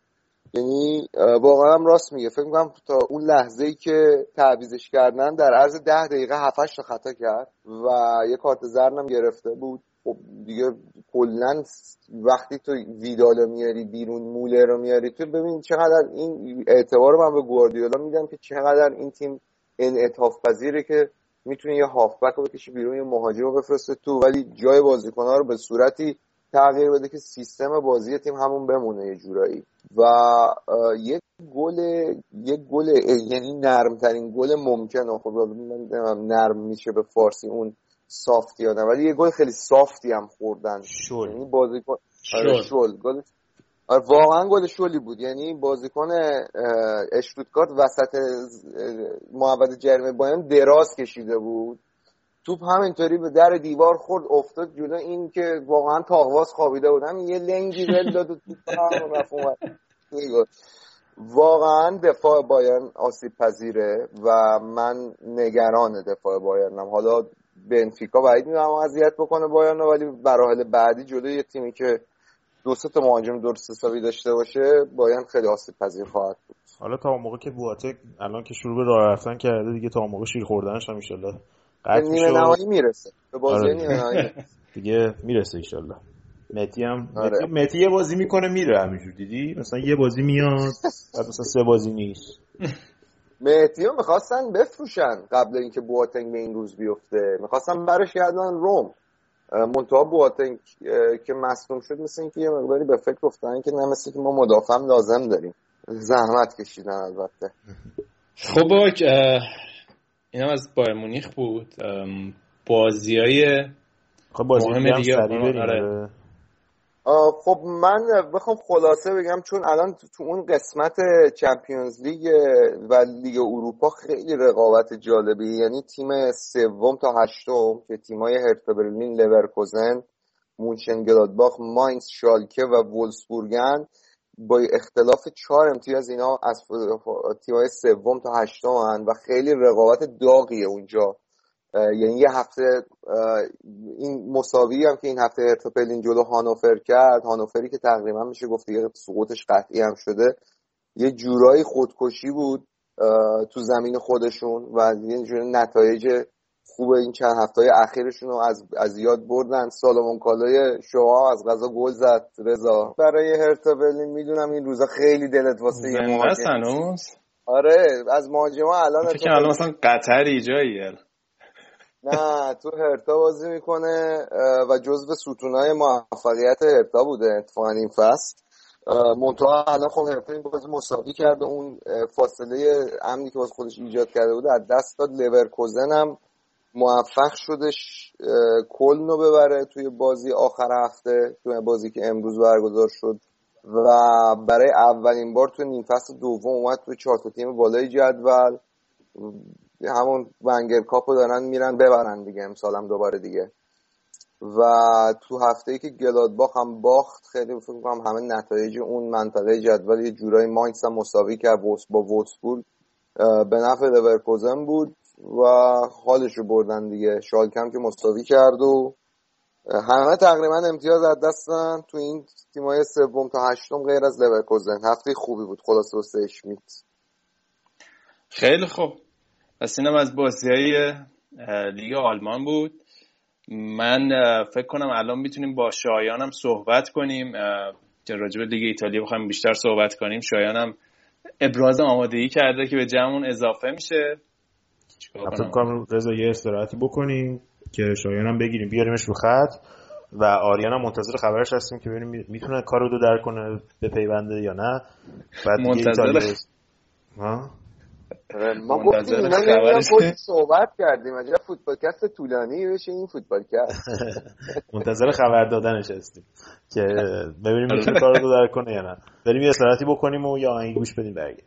یعنی واقعا هم راست میگه. فکر می‌کنم تا اون لحظه ای که تعویزش کردن در عرض ده دقیقه هفتش تا خطا کرد و یه کارت زرنم گرفته بود. خب دیگه کلا وقتی تو ویدال میاری بیرون موله رو میاری تو ببین چقدر این اعتبار من به گواردیولا میدم که چقدر این تیم انعطاف پذیره که می‌تونه یه هافبک رو بکشی بیرون یه مهاجم رو بفرسته تو. ولی جای بازیکنها رو به صورتی تغییر بده که سیستم بازی تیم همون بمونه یه جورایی. و یک گل یک گل یعنی نرم ترین گل ممکنه خب نرم میشه به فارسی اون سافتی نه ولی یه گل خیلی سافتی هم خوردن. شل. یعنی بازیکن آره شل. گل آره واقعا گل شلی بود. یعنی بازیکن اشتوتگارت وسط محوط جرمه بایم دراز کشیده بود. توپ همینطوری به در دیوار خورد افتاد جلو این که واقعا تاغواز خوابیده بود. همین یه لنگی ول داد و توپ واقعا دفاع بایرن آسیب پذیره و من نگران دفاع بایرنم. حالا بنفیکا بعید می‌دونم اذیت بکنه بایرن ولی برای بعدی جلو یه تیمی که دو سه تا مهاجم درست حسابی داشته باشه بایرن خیلی آسیب پذیر خواهد بود. حالا تا موقع که بواتک الان که شروع به راه رفتن کرده دیگه تا موقع شیر خوردنش هم نیمه نهایی می‌رسه. به بازی آره. نیمه نهایی <laughs> دیگه می‌رسه ان متی هم آره. متی یه بازی می‌کنه میره همینجور دیدی؟ مثلا یه بازی میاد بعد مثلا سه بازی نیست. <laughs> مهدی رو می‌خواستن بفروشن قبل اینکه بواتنگ به این روز بیفته. می‌خواستن برش گردن روم. منتها بواتنگ که مصدوم شد مثل اینکه یه مقداری به فکر گفتن که نه مثل که ما مدافعم لازم داریم. زحمت کشیدن البته. خب باک این هم از بایر مونیخ بود. بازی های خب بازی مهم دیگه آره. خب من بخوام خلاصه بگم چون الان تو اون قسمت Champions League و لیگ اروپا خیلی رقابت جالبی. یعنی تیم سوم تا هشتم که تیمای هرتا برلین لورکوزن مونشن گلادباخ ماینز شالکه و وولفسبورگن با اختلاف چهار امتیاز اینا از تیمای سوم تا هشتم و خیلی رقابت داغیه اونجا. یعنی یه هفته این مساوی هم که این هفته هرتا برلین جلو هانوفر کرد هانوفری که تقریبا میشه گفت دیگه سقوطش قطعی هم شده یه جورایی خودکشی بود تو زمین خودشون و یه جور نتایج خوب این چند هفته اخیرشون رو از, از یاد بردن. سالمون کالای شما از غذا گل زد رضا. برای هرتا برلین می‌دونم این روزا خیلی دلت واسه یه مهاجم آره از مهاجما الان فکر الان مثلا قطری جاییه نه تو هرتا بازی می‌کنه و جزو ستونای موفقیت هرتا بوده اتفاقا این فصل. منتها الان خب هرتا این بازی مساوی کرده. اون فاصله امنی که واسه خودش ایجاد کرده بوده از دست داد. لورکوزن هم موفق شدش کلن رو ببره توی بازی آخر هفته توی بازی که امروز برگزار شد. و برای اولین بار تو نیم فصل دوم اومد توی چهار تیم بالای جدول. همون ونگر کاپو دارن میرن ببرن دیگه امسال دوباره دیگه. و تو هفته ای که گلادباخ هم باخت خیلی فکر کنم همه نتایج اون منطقه جدول یه جورایی ماینس هم مساوی کرد با وولفسبورگ به نفع لورکوزن بود. و حالش رو بردن دیگه. شالکم که مساوی کرد و همه تقریبا امتیاز از دستن تو این تیمای سوم تا هشتم غیر از لورکوزن. هفته خوبی بود. خلاص واسه اشمیت. خیلی خوب. پس اینم از بازی های لیگ آلمان بود. من فکر کنم الان می‌تونیم با شایانم صحبت کنیم. که راجع به لیگ ایتالیا بخوایم بیشتر صحبت کنیم. شایانم ابراز آمادگی کرده که به جمعون اضافه میشه. فکر کنم؟ رضا یه استراحتی بکنیم که شایانم بگیریم بیاریمش رو خط و آریان هم منتظر خبرش هستیم که ببینیم می‌تونه کارو دو در کنه به پیونده یا نه. بعد منتظر ها؟ ما گفتیم اینا صحبت کردیم عجب فوتبالکست طولانی بشه این فوتبالکست. <laughs> منتظر خبر دادنش هستیم که <laughs> ببینیم می‌تونه کار رو در کنه یا نه. بریم یه اصلاحاتی بکنیم و یا آهنگ گوش بدیم برگردیم.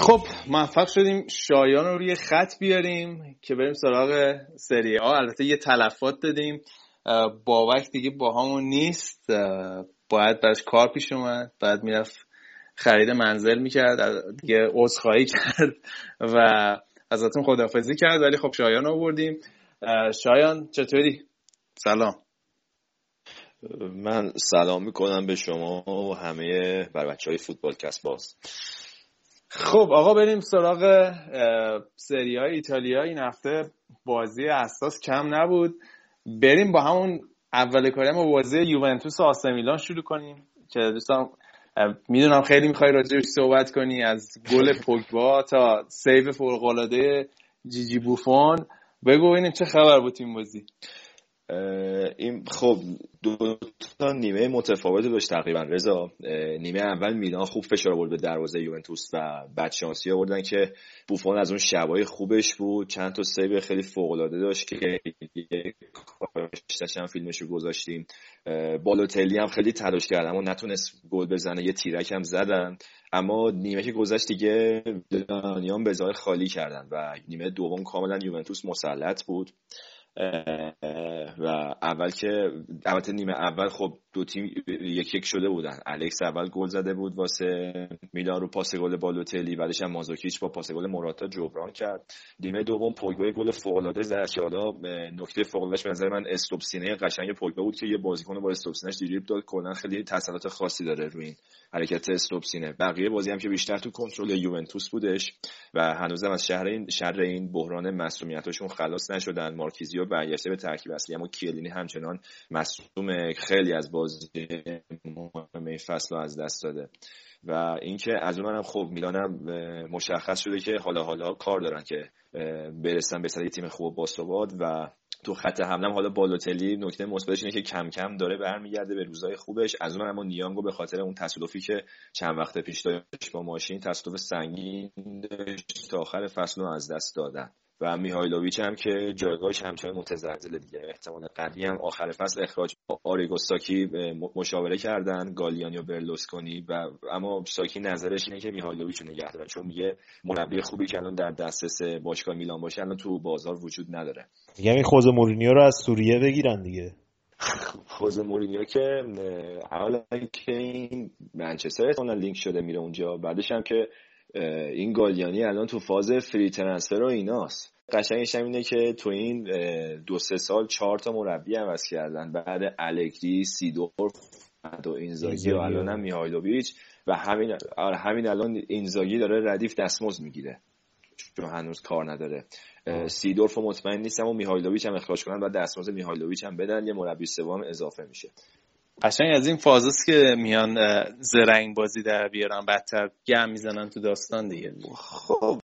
خب موفق شدیم. شایان رو روی خط بیاریم که بریم سراغ سری ها البته یه تلفات دادیم. بابک دیگه با همون نیست. باید براش کار پیش اومد. بعد می‌رفت خرید منزل می‌کرد. دیگه عذرخواهی <laughs> کرد و ازتون خدافزی کرد. ولی خب شایان آوردیم. شایان چطوری؟ سلام. من سلام می‌کنم به شما و همه بر بچه های فوتبال کس باز. خب آقا بریم سراغ سری های ایتالیا. این هفته بازی اساس کم نبود. بریم با همون اول کاری با بازی یوونتوس و آسمیلان شروع کنیم. که دوستان می‌دونم خیلی می‌خوای راجعش صحبت کنی. از گل پوگبا تا سیو فوق جیجی بوفون. بگو ببینیم چه خبر بود این بازی. این خب دو تا نیمه متفاوت داشت تقریبا رضا. نیمه اول میلان خوب فشار آورد به دروازه یوونتوس و بعد شانسی آوردن که بوفون از اون شبای خوبش بود. چند تا سیو خیلی فوق العاده داشت که کارش هم فیلمش رو گذاشتیم بالوتلی هم خیلی تلاش کرد اما نتونست گل بزنه یه تیرک هم زدن. اما نیمه که گذشت دیگه دانیان به خالی کردن و نیمه دوم کاملا یوونتوس مسلط بود. و اول که البته نیمه اول خب دو تیم یک یک شده بودن. الکس اول گل زده بود واسه میلان رو پاس گل بالوتلی بعدش هم مازوکیچ با پاس گل موراتا جبران کرد. نیمه دوم پوگبا گل فوق العاده زد حالا نکته فوق به نظر من استوب سینه قشنگ پوگبا بود که یه بازیکن با استوب سینه‌اش دریبل داد. کلا خیلی تسلط خاصی داره روی این حرکت استوب سینه بقیه بازی هم که بیشتر تو کنترل یوونتوس بودش و هنوزم از شهر این شر این بحران مسئولیتاشون خلاص نشدن. مارکیزیو برگشته به ترکیب اصلی اما کیلینی همچنان مصدوم خیلی از بازی مهمه فصل رو از دست داده. و اینکه از اون هم خب میلانم مشخص شده که حالا حالا کار دارن که برسن به سر تیم خوب باثبات و تو خط حمله حالا بالوتلی نکته مثبتش اینه که کم کم داره برمیگرده به روزای خوبش. از اون نیانگو به خاطر اون تصادفی که چند وقت پیش داشت با ماشین تصادف سنگین داشت تا آخر فصل رو از دست دادن. و میهایلوویچ هم که جایگاهش همچنان متزلزل دیگه. احتمال قوی هم آخر فصل اخراج آریگو ساکی مشاوره کردن گالیانی و برلوسکونی و اما ساکی نظرش اینه که میهایلوویچ رو نگه دارن چون میگه مربی خوبی که الان در دسترس باشگاه میلان باشه الان تو بازار وجود نداره. یعنی ژوزه مورینیو رو از سوریه بگیرن دیگه. <laughs> ژوزه مورینیو که حالا که این منچستر لینک شده میره اونجا بعدش هم که این گالیانی الان تو فاز free transfer و ایناست. قشنگش هم اینه که تو این دو سه سال چهار تا مربی عوض کردن. بعد الگری سیدورف و اینزاگی و الان هم میهایلوویچ و همین آره، همین الان اینزاگی داره ردیف دستمزد می‌گیره. چون هنوز کار نداره. سیدورف مطمئن نیستم و میهایلوویچ هم اخراج کنن و دستمزد میهایلوویچ هم بدن یه مربی سوم اضافه میشه. قشنگ از این فازست که میان زرنگ بازی در بیارن بدتر گم می‌زنن تو داستان دیگه. خب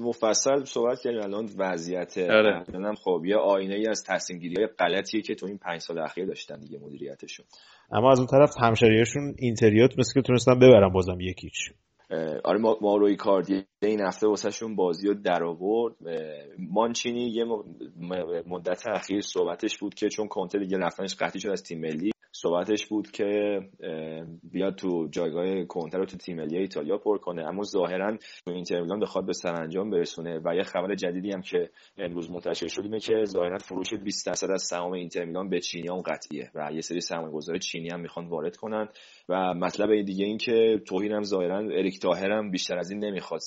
مفصل صحبت کردیم الان وضعیت آره. خب یه آینه ای از تصمیم گیری های غلطیه که تو این پنج سال اخیر داشتن دیگه مدیریتشون. اما از اون طرف همشریاشون اینتریات مثل که تونستن ببرن بازم یکیچ. آره ما روی کاردی این هفته واسهشون بازی رو در آورد. مانچینی یه مدت اخیر صحبتش بود که چون کنته دیگه رفتنش قطعی شد از تیم ملی. صحبتش بود که بیاد تو جایگاه کنتر رو تو تیم ملی ایتالیا پر کنه. اما ظاهرا تو اینتر میلان بخواد به سرانجام برسونه و یه خبر جدیدی هم که امروز منتشر شد اینه که ظاهرا فروش 20 درصد از سهام اینتر میلان به چینیان قطعیه و یه سری سرمایه‌گذار چینی هم می‌خوان وارد کنن. و مطلب دیگه این که توهین هم ظاهرا اریک تاهر هم بیشتر از این نمی‌خواد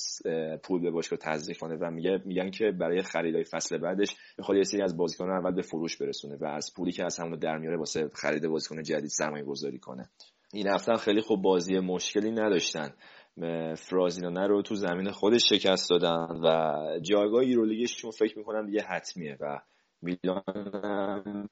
پول به باشگاه تزریق کنه و میگه میگن که برای خریدای فصل بعدش می‌خواد یه سری از بازیکنان اول به فروش برسونه و از پولی که از همون در میاره واسه خرید بازیکن جدید سرمایه گذاری کنه. این هفته خیلی خوب بازی مشکلی نداشتن. فرازینانه رو تو زمین خودش شکست دادن و جایگاه ایرولیگشون فکر می‌کنم دیگه حتمیه و میلان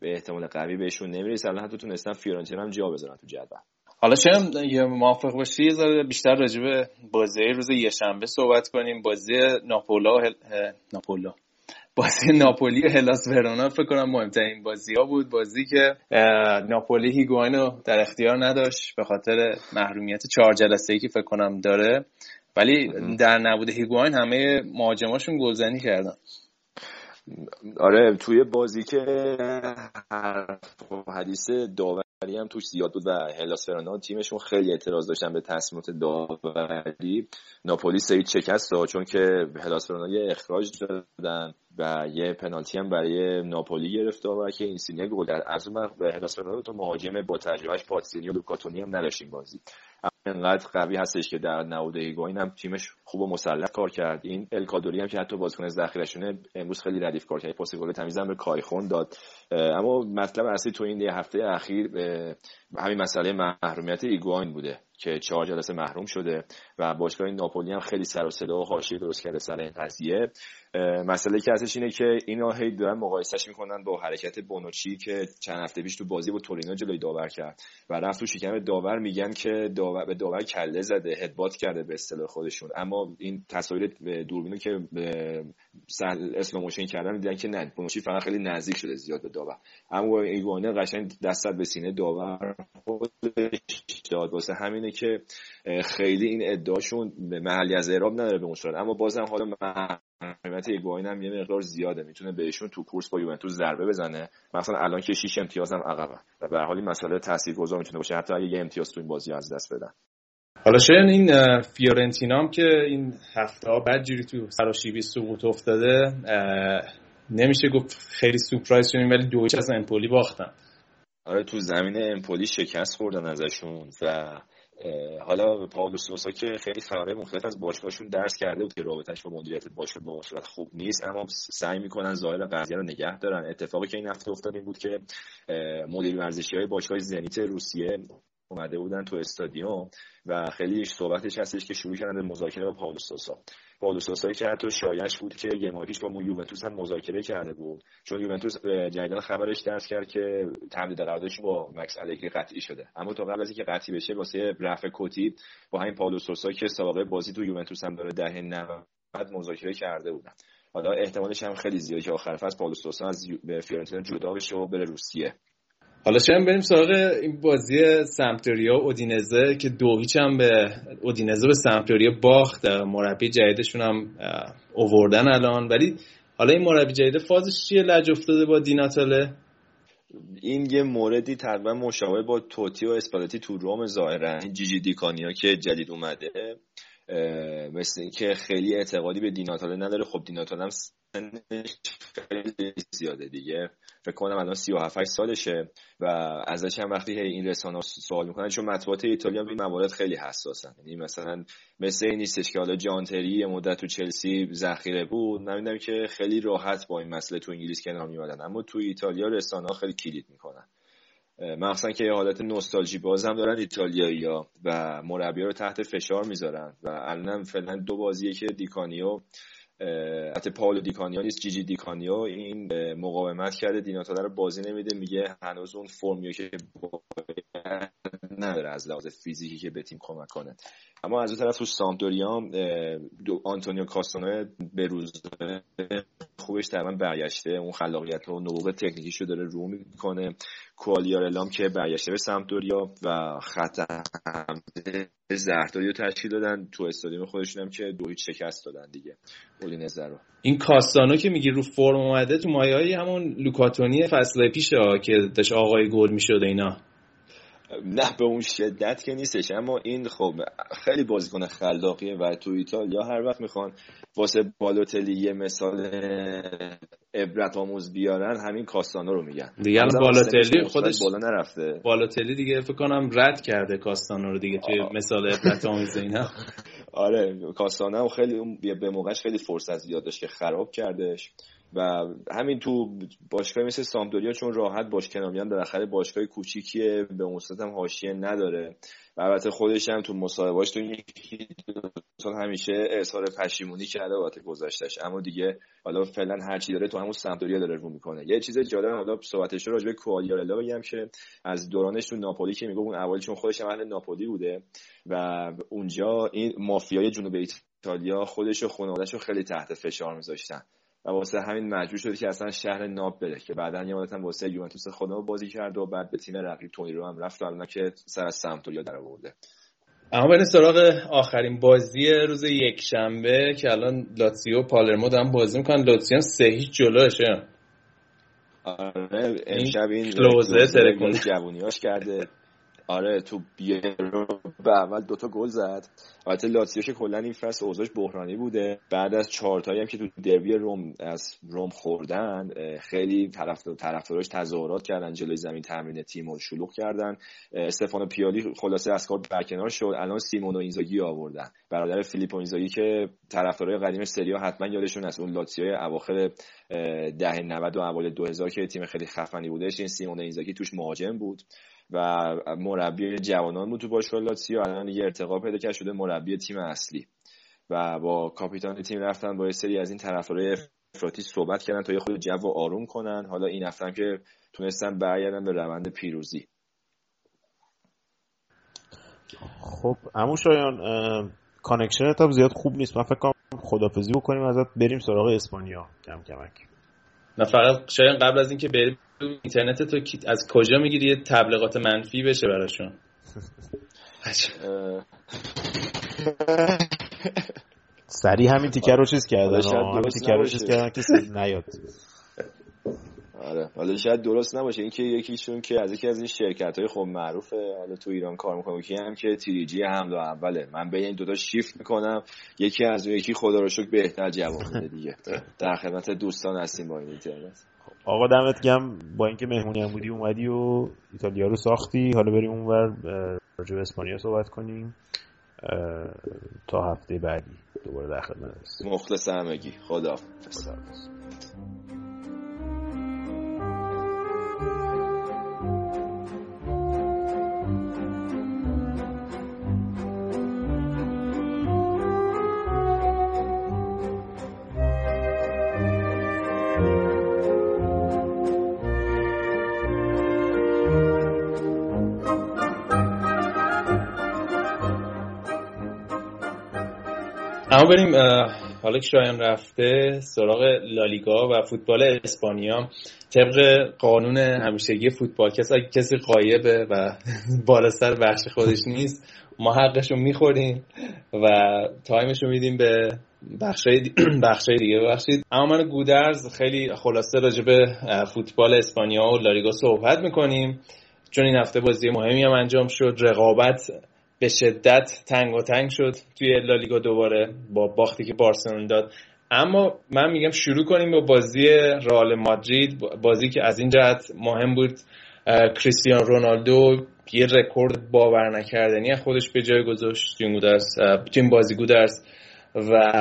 به احتمال قوی بهشون نمی‌رسه. الان حتی تونستن فیورنتینا هم جا بذارن تو جدول. حالا شاید یه موافق باشی؟ یه بیشتر راجع به بازی روز یشنبه صحبت کنیم. بازی ناپولا هل... ناپولا. بازی ناپولی و هلاس ورونا فکر کنم مهمترین بازی ها بود. بازی که ناپولی هیگواین رو در اختیار نداشت به خاطر محرومیت چهار جلسه ای که فکر کنم داره. ولی در نبود هیگواین همه مهاجماشون گلزنی کردن. آره توی بازی که حدیث داوری هم توش زیاد بود و هلاس فرانا تیمشون خیلی اعتراض داشتن به تصمیمات داوری. ناپولی سری شکست داد چون که هلاس فرانا یه اخراج دادن و یه پنالتی هم برای ناپولی گرفت و که این سینه گل در از اون به هلاس فرانا تو مهاجم با تجربهش پاتسینی و لوکاتونی هم نداشتیم بازی. انقدر قوی هستش که در نود هیگواین هم تیمش خوب و مسلط کار کرد. این الکادوری هم که حتی بازیکن ذخیرهشونه امروز خیلی ردیف کار کرد. پاس گل تمیزم به کایه‌خون داد. اما مطلب اصلی تو این هفته اخیر همین مسئله محرومیت ایگواین بوده. که چهار جلسه محروم شده و باشگاه ناپولی هم خیلی سر و صدا و حاشیه درست کرده سر این قضیه. مسئله که هستش اینه که اینا هی دارن مقایسش می‌کنن با حرکت بونوچی که چند هفته پیش تو بازی با تورینو جلوی داور کرد و رفت تو شکم داور میگن که داور به داور کله زده headbutt کرده به اصطلاح خودشون. اما این تصاویر دوربینو که slow motion کردن میدن که نه بونوچی فقط خیلی نزدیک شده زیاد به داور. اما ایگواینه قشنگ دست به سینه داور خودش داد. واسه همینه که خیلی این ادعاشون محلی از اعراب نداره به اون اما بازم حالا قیمت ایگواین هم یه مقدار زیاده. می‌تونه بهشون تو کورس با یوونتوس ضربه بزنه. مثلا الان که 6 امتیاز هم عقبه. و به حالی مسئله تاثیرگذار می‌تونه باشه. حتی اگه یه امتیاز تو این بازی از دست بدن. حالا شاید این فیورنتینا هم که این هفته ها بدجوری تو سراشیبی سقوط افتاده نمیشه گفت خیلی سورپرایز شدیم ولی دویچ از امپولی باختن. آره تو زمین امپولی شکست خوردن ازشون و حالا پاولو سوسا که خیلی خبرهای مختلف از باشگاهشون درس کرده بود که رابطش با مدیریت باشگاه با صورت خوب نیست اما سعی می‌کنن ظاهر قضیه رو نگه دارن. اتفاقی که این هفته افتاد این بود که مدیر ورزشی های باشگاه زنیت روسیه اومده بودن تو استادیوم و خیلی صحبتش هستش که شروع کردن به مذاکره با پاولو سوسا پالوسوسایی که حتی شایش بود که یه ماه پیش با یوونتوس هم مذاکره کرده بود. چون یوونتوس جدیدا خبرش درس کرد که تمدید قراردادش با مکس الگری قطعی شده. اما تا قبل از اینکه قطعی بشه واسه رفع کوتی با همین پالوسوسا که سابقه بازی تو یوونتوس هم داره دهه 90 مذاکره کرده بودن. حالا احتمالش هم خیلی زیاده که آخر فصل پالوسوسا از فیورنتینا جدا بشه و بره روسیه. حالا شاید بریم سراغ این بازی سمتوریا و اودینزه که دو هیچ هم به اودینزه به سمتوریا باخت. مربی جدیدشون هم اووردن الان. ولی حالا این مربی جدید فازش چیه؟ لج افتاده با دیناتاله این یه موردی تقریبا مشابه با توتی و اسپالتی تو روم ظاهرا. جیجی دیکانیا که جدید اومده. مثل اینکه خیلی اعتقادی به دیناتاله نداره. خب دیناتاله هم خیلی زیاده دیگه. فکر کنم الان 37 سالشه و ازش هم وقتی این رسانه سوال می‌کنن چون مطبوعات ایتالیا به موارد خیلی حساسن. یعنی مثلا مثل این نیستش که حالا جانتری یه مدت تو چلسی ذخیره بود. من که خیلی راحت با این مسئله تو انگلیس کنار میادن اما تو ایتالیا رسانه خیلی کلید می‌کنن. مخصوصا که یه حالت نوستالژی باز هم دارن ایتالیایی ها و مربی رو تحت فشار می‌ذارن و الان فعلا دو بازیه که دیکانیو حتی پاولو دیکانیو نیست جیجی دیکانیو این مقاومت کرده دی ناتاله رو بازی نمیده میگه هنوز اون فرمیو که نداره از لحاظ فیزیکی که به تیم کمک کنه. اما از اون طرف تو سامپدوریا آنتونیو کاسانو به روز خوبش تقریبا برگشته. اون خلاقیت و نبوغ تکنیکیشو داره رو می‌کنه. کوالیارلام که برگشته به سمتوریا و خط زهرداری رو تشکیل دادن. تو استادیوم خودشون هم که دو هیچ شکست دادن دیگه. نظر رو. این کاستانو که میگی رو فرم اومده تو مایه همون لوکاتونی فصل پیشه که داشت آقای گل می‌شد اینا. نه به اون شدت که نیستش اما این خب خیلی بازیکن خلاقیه و تو ایتالیا هر وقت می‌خوان واسه بالوتلی یه مثال عبرت آموز بیارن همین کاستانو رو میگن. دیگه بالوتلی خودش بالا نرفته. بالوتلی دیگه فکر کنم رد کرده کاستانو رو دیگه توی مثال عبرت آموز اینا. <laughs> آره کاستانو خیلی به موقعش خیلی فرصت زیاد داشت که خراب کردش. و همین تو باشگاه مثل سامدوریا چون راحت باش کنار میان بالاخره باشگاه کوچیکیه به اون هم حاشیه نداره. و البته خودش هم تو مصاحبهاش تو چون همیشه اظهار پشیمونی کرده بابت گذشتش اما دیگه حالا فعلا هر چی داره تو همون سمتوریا داره رو می‌کنه. یه چیز جالب حالا صحبتش راجع به کوالیارلا بگم که از دورانش تو ناپولی که میگه اون اولی چون خودش اهل ناپولی بوده و اونجا این مافیای جنوب ایتالیا خودش و خانواده‌اش خیلی تحت فشار میذاشتن. و واسه همین مجبور شده که اصلا شهر ناب بره که بعدا یه مدت هم واسه یوونتوس خودمو بازی کرد و بعد به تیم رقیب تونی رو هم رفت الان که سر از سمتوریا در آورده. اما بریم سراغ آخرین بازی روز یک شنبه که الان لاتسیو و پالرمو دارن بازی می‌کنن. لاتسیو سه هیچ جلوشه آره امشب این کلوزه ترکون جوونیاش کرده. آره تو بیرو به اول دوتا گل زد. البته لاتسیو که کلا این فصل اوضاعش بحرانی بوده. بعد از چهارتایی هم که تو دربی روم از روم خوردن خیلی طرفداراش تظاهرات کردن جلوی زمین تمرین تیم رو شلوغ کردن. استفانو پیالی خلاصه از کار برکنار شد. الان سیمونو اینزاگی آوردن. برادر فیلیپو اینزاگی که طرفدارای قدیم سریا حتما یادشون از اون لاتسیو اواخر دهه 90 و اوایل 2000 که تیم خیلی خفنی بودش این سیمونو اینزاگی توش مهاجم بود و مربی جوانان بود تو باشگاه لاتسیو. الان یه ارتقا پیدا کرده شده مربی تیم اصلی. و با کاپیتان تیم رفتن با یه سری از این طرفدارای افراطی صحبت کردن تا یه خورده جو آروم کنن. حالا این هفته که تونستن برگردن به روند پیروزی. خب امو شایان connection ت زیاد خوب نیست. من فکر خدافزی بکنیم ازت. بریم سراغ اسپانیا. کم کمک. نه فقط شاید قبل از اینکه بریم اینترنت تو از کجا می‌گیری یه تبلیغات منفی بشه براشون؟ سریع همین تیکر رو چیز کردن. همین تیکر رو چیز کردن که نیاد. آره. حالا شاید درست نباشه. اینکه یکیشون که از یکی از این شرکت های خب معروفه حالا تو ایران کار می‌کنه که هم که تیریجی حمله اوله. من به این دوتا شیفت می‌کنم. یکی از یکی خدا رو شکر بهتر جواب میده دیگه. <laughs> در خدمت دوستان هستیم با این اینترنت. آقا دمت گم با اینکه مهمونی هم بودی اومدی و ایتالیا رو ساختی. حالا بریم اونور راجع به اسپانیا صحبت کنیم. تا هفته بعدی. دوباره در خدمت مخلص همگی. خدا بریم حالا که شایان رفته سراغ لالیگا و فوتبال اسپانیا. طبق قانون همیشگی فوتبال کسی کسی قایبه و <laughs> بالا سر بخش خودش نیست ما حقش رو می‌خوریم و تایمش رو میدیم به بخشای <clears throat> بخشای دیگه. ببخشید. اما من گودرز خیلی خلاصه راجع به فوتبال اسپانیا و لالیگا صحبت می‌کنیم. چون این هفته بازی مهمی هم انجام شد. رقابت به شدت تنگ و تنگ شد توی لالیگا دوباره با باختی که بارسلون داد. اما من میگم شروع کنیم با بازی رئال مادرید بازی که از این جهت مهم بود. کریستیان رونالدو یه رکورد باور نکردنی خودش به جای گذاشت. توی گودرس تیم بازی گودرس. و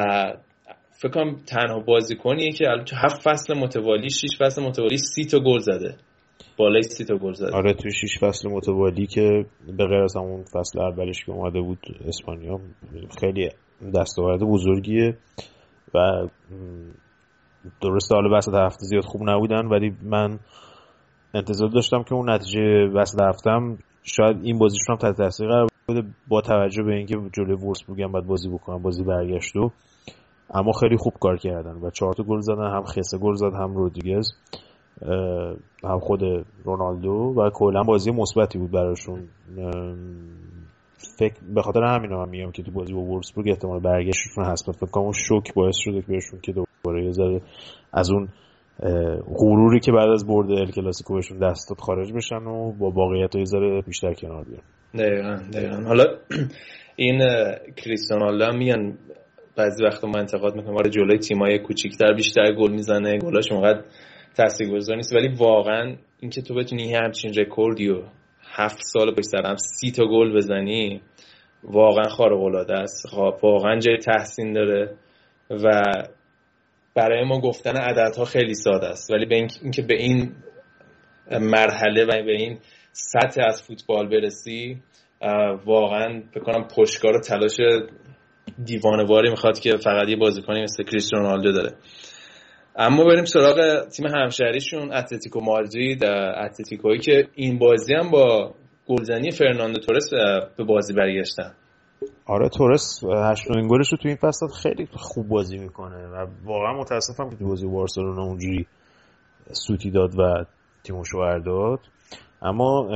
فکر کنم تنها بازیکنیه که تو هفت فصل متوالی شش فصل متوالی سی تا گل زده. بالای سی تا گل زده آره توی شش فصل متوالی که به غیر از همون فصل اولش که اومده بود اسپانیا خیلی دستاورد بزرگیه و درست حالا وسط هفته زیاد خوب نبودن ولی من انتظار داشتم که اون نتیجه وسط هفتم شاید این بازیشون هم تحت تاثیر قرار بده با توجه به اینکه جلوی وولفسبورگ هم باید بازی بکنن بازی برگشت اما خیلی خوب کار کردن و چهار تا گل زدن هم خسه گل زد هم رودریگز. هم خود رونالدو و کلا بازی مثبتی بود براشون. فکر به خاطر همین هم میگم که تو بازی با وولفسبورگ احتمال برگشتشون هست. فکر کنم شوک باعث شده که بهشون که دوباره یه از اون غروری که بعد از برد ال کلاسیکو بهشون دست داد خارج بشن و با واقعیت یه ذره بیشتر کنار بیان. دقیقا دقیقا. حالا <clears throat> این کریستیانو هم میگن بعضی وقتا ما انتقاد می‌کنم آره جلوی تیمای کوچیک‌تر بیشتر گل می‌زنه. گلاش اونقدر تاثیرگذار نیست. ولی واقعا اینکه تو بتونی همچین رکوردی و هفت سال پشت سر هم سی تا گل بزنی واقعا خارق العاده است. خب واقعا جای تحسین داره و برای ما گفتن عددها خیلی ساده است. ولی به اینکه به این مرحله و به این سطح از فوتبال برسی واقعا بکنم پشتکار و تلاش دیوانواری می‌خواد که فقط یه بازیکنی مثل کریستیانو رونالدو داره. اما بریم سراغ تیم همشهریشون اتلتیکو مادرید اتلتیکویی که این بازی هم با گلزنی فرناندو تورس به بازی برگشتن. آره تورس هشتمین گلش رو تو این فصل خیلی خوب بازی می‌کنه و واقعا متاسفم که تو بازی بارسلونا اونجوری سوتی داد و تیمشو داد اما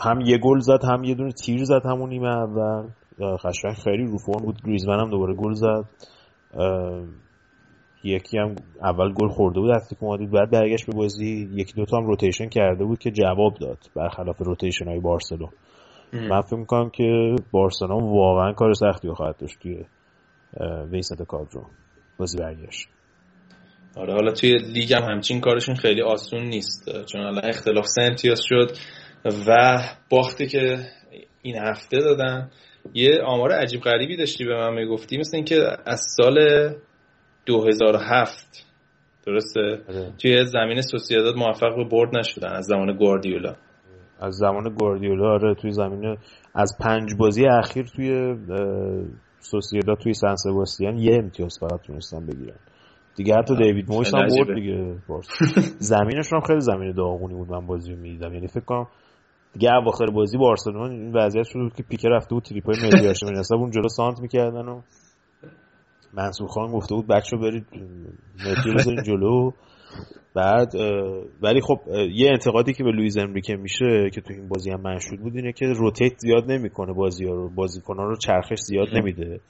هم یه گل زد هم یه دونه تیر زد همون نیمه اول. قشنگ خیلی رو فرم بود. گریزمن هم دوباره گل زد. یکی هم اول گل خورده بود اتلتیکو مادرید بعد برگشت به بازی. یکی دوتا هم روتیشن کرده بود که جواب داد برخلاف روتیشن های بارسلون من فکر می‌کنم که بارسلون واقعا کار سختی رو خواهد داشت توی ویسنت کادرو. بازی برگشت. آره حالا توی لیگ هم همچین کارشون خیلی آسون نیست چون حالا اختلاف سه امتیاز شد و باختی که این هفته دادن یه آمار عجیب غریبی داشتی به من می‌گفتی مثل اینکه از سال 2007 درسته؟ آره. توی زمین سوسیاداد موفق به برد نشدن از زمان گواردیولا. از زمان گواردیولا آره توی زمین از پنج بازی اخیر توی سوسیاداد توی سن سباستیان یه امتیاز فقط تونستن بگیرن. دیگه حتی دیوید مویس هم برد دیگه <laughs> زمینش هم خیلی زمین داغونی بود من بازی می‌دیدم. یعنی فکر کنم دیگه اواخر بازی بارسلون این وضعیت شد که پیکر رفته بود تریپای مدیاش من اون جلو سانت می‌کردن و منصور خان گفته بود بچه برید متری بزنید جلو. بعد ولی خب یه انتقادی که به لویز امریکه میشه که تو این بازی هم منشود بود اینه که روتیت زیاد نمی‌کنه بازی ها رو رو چرخش زیاد نمیده.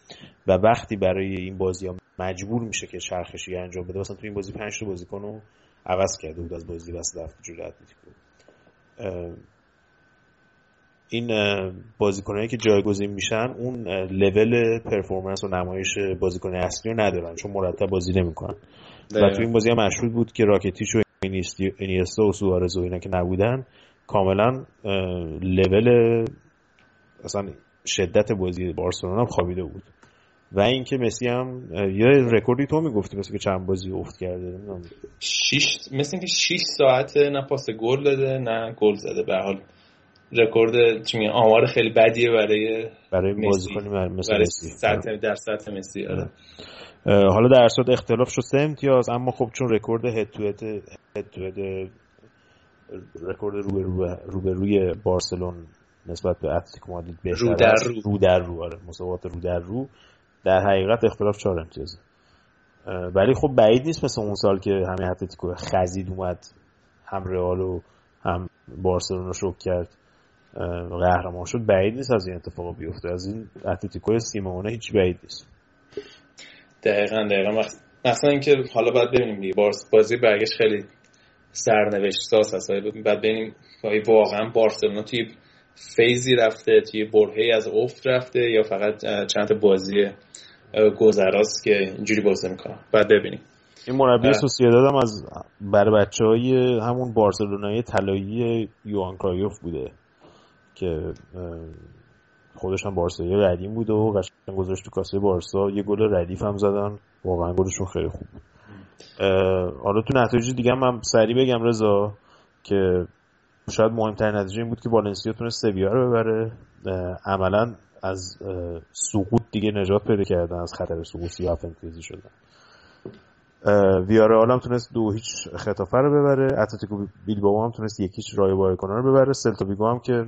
و وقتی برای این بازی ها مجبور میشه که چرخشی انجام بده مثلا تو این بازی 5 تا بازیکن رو عوض کرده بود از بازی وسط هفته جلوی اتلتیکو. این بازیکنایی که جایگزین میشن اون level performance و نمایش بازیکن اصلی رو ندارن چون مرتب بازی نمی‌کنن. و تو این بازی هم مشهود بود که راکیتیچ و اینیستا و سوارز و اینا که نبودن کاملا لول اصلا شدت بازی بارسلونا هم خوابیده بود. و اینکه مسی هم یه رکوردی تو می‌گفتی مثل که چند بازی افت کرده شش مثل اینکه 6 ساعت نه پاس گل داده نه گل زده. به حال رکورد چی آمار خیلی بدیه برای برای بازیکن مثل برای سطح در سطح مسی آره. حالا در صورت اختلاف شد سه امتیاز اما خب چون رکورد head to head رکورد رو به روی بارسلونا نسبت به اتلتیکو مادرید بهتر رو در رو. رو در رو آره. مساوات رو در رو. در حقیقت اختلاف چهار امتیازه. ولی خب بعید نیست مثل اون سال که همه اتلتیکو خزید اومد هم رئال و هم بارسلون رو شوک کرد. قهرمان شد بعید نیست از این اتفاق بیفته. از این اتلتیکو سیمونه هیچ بعید نیست. دقیقا دقیقا. مثلا اینکه حالا باید ببینیم دیگه. بازی برگشت خیلی سرنوشت ساز هست بعد ببینیم واقعا بارسلونا توی فیزی رفته توی برهه از افت رفته یا فقط چند بازی گذراست که اینجوری بازی می‌کنه. بعد ببینیم. این مربی سوسیداد هم از بر بچه های همون بارسلونای طلایی یوان کرایوف بوده. که خودش هم بارسایی ردیم بوده و قشنگ گذاشت تو کاسه بارسا. یه گل ردیف هم زدن. واقعا گلشون خیلی خوب بود. حالا تو نتایج دیگه من سریع بگم رضا که شاید مهمترین نتیجه این بود که والنسیا تونست سویا رو ببره. عملا از سقوط دیگه نجات پیدا کردن از خطر سقوط سیاه فنتزی شدن. ویارال هم تونست دو هیچ خطافه رو ببره. اتلتیکو بیلبائو هم تونست یکیش رای بایکونا رو ببره. سلتا بیگو هم که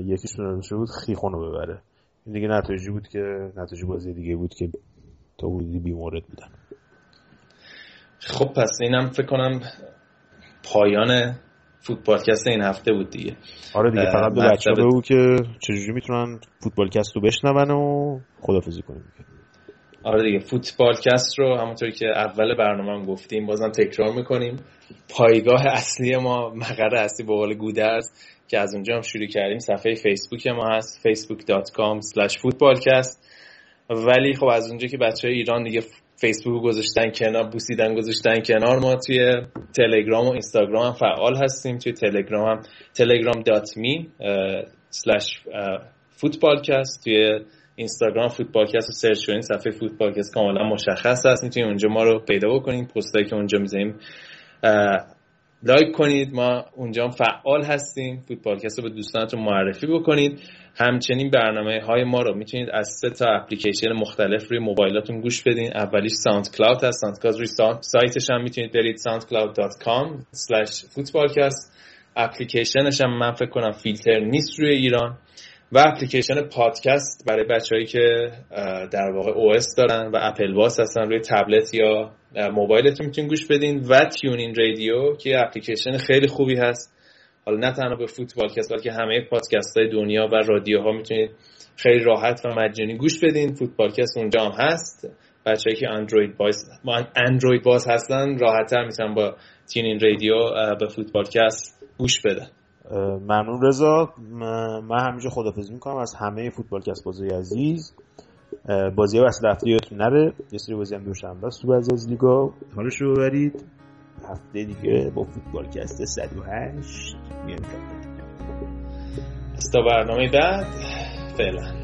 یکیش تونسته بود خیخون رو ببره. این دیگه نتایجی بود که نتایج بازی دیگه بود که تا بودی بیمورد بودن. خب پس اینم فکر کنم پایان فوتبالکست این هفته بود دیگه. آره دیگه فقط به بچه بگو که چجوری می‌تونن فوتبالکست رو بشنون و خدافزی کنیم. آره دیگه فوتبالکست رو همونطوری که اول برنامه هم گفتیم بازم تکرار می‌کنیم. پایگاه اصلی ما مقر اصلی به قول گودرز که از اونجا هم شروع کردیم. صفحه فیسبوک ما هست facebook.com slash footballcast ولی خب از اونجا که بچه های ایران دیگه فیسبوک گذاشتن کنار بوسیدن گذاشتن کنار ما توی تلگرام و اینستاگرام هم فعال هستیم. توی تلگرام هم dot me فوتبالکست توی اینستاگرام فوتبالکست رو search کنید صفحه فوتبالکست کاملا مشخص هست. می‌تونید اونجا ما رو پیدا بکنید پستایی که اونجا می‌ذاریم like کنید. ما اونجا فعال هستیم. فوتبالکست رو به دوستانتون معرفی بکنید. همچنین برنامه های ما رو می‌تونید از سه تا اپلیکیشن مختلف روی موبایلاتون گوش بدین. اولیش ساوند کلاود هست. ساوند کلاود روی سایتش هم می‌تونید برید. soundcloud.com footballcast. اپلیکیشنش هم من فکر کنم فیلتر نیست روی ایران. و اپلیکیشن پادکست برای بچههایی که در واقع او دارن و اپل واس هستن روی تبلت یا موبایلتون می‌تونید گوش بدین و تیونین رادیو که اپلیکیشن خیلی خوبی هست. حالا نه تنها به فوتبال کست بلکه همه پادکست های دنیا و رادیوها می‌تونید خیلی راحت و مجانی گوش بدین. فوتبالکست اونجا هم هست. بچه‌ای که اندروید باز اندروید باز هستن راحتتر می‌تونن با تیونین رادیو به فوتبالکست گوش بدن. ممنون رضا. من همیشه خدافظی می‌کنم از همه فوتبالکست بازی عزیز بازی واسه هفته یادتون نره. یه سری بازی هم دوشنبه است تو بعضی از لیگا. حالش رو ببرید. هفته دیگه با فوتبالکست 108 میایم. تا برنامه بعد فعلا.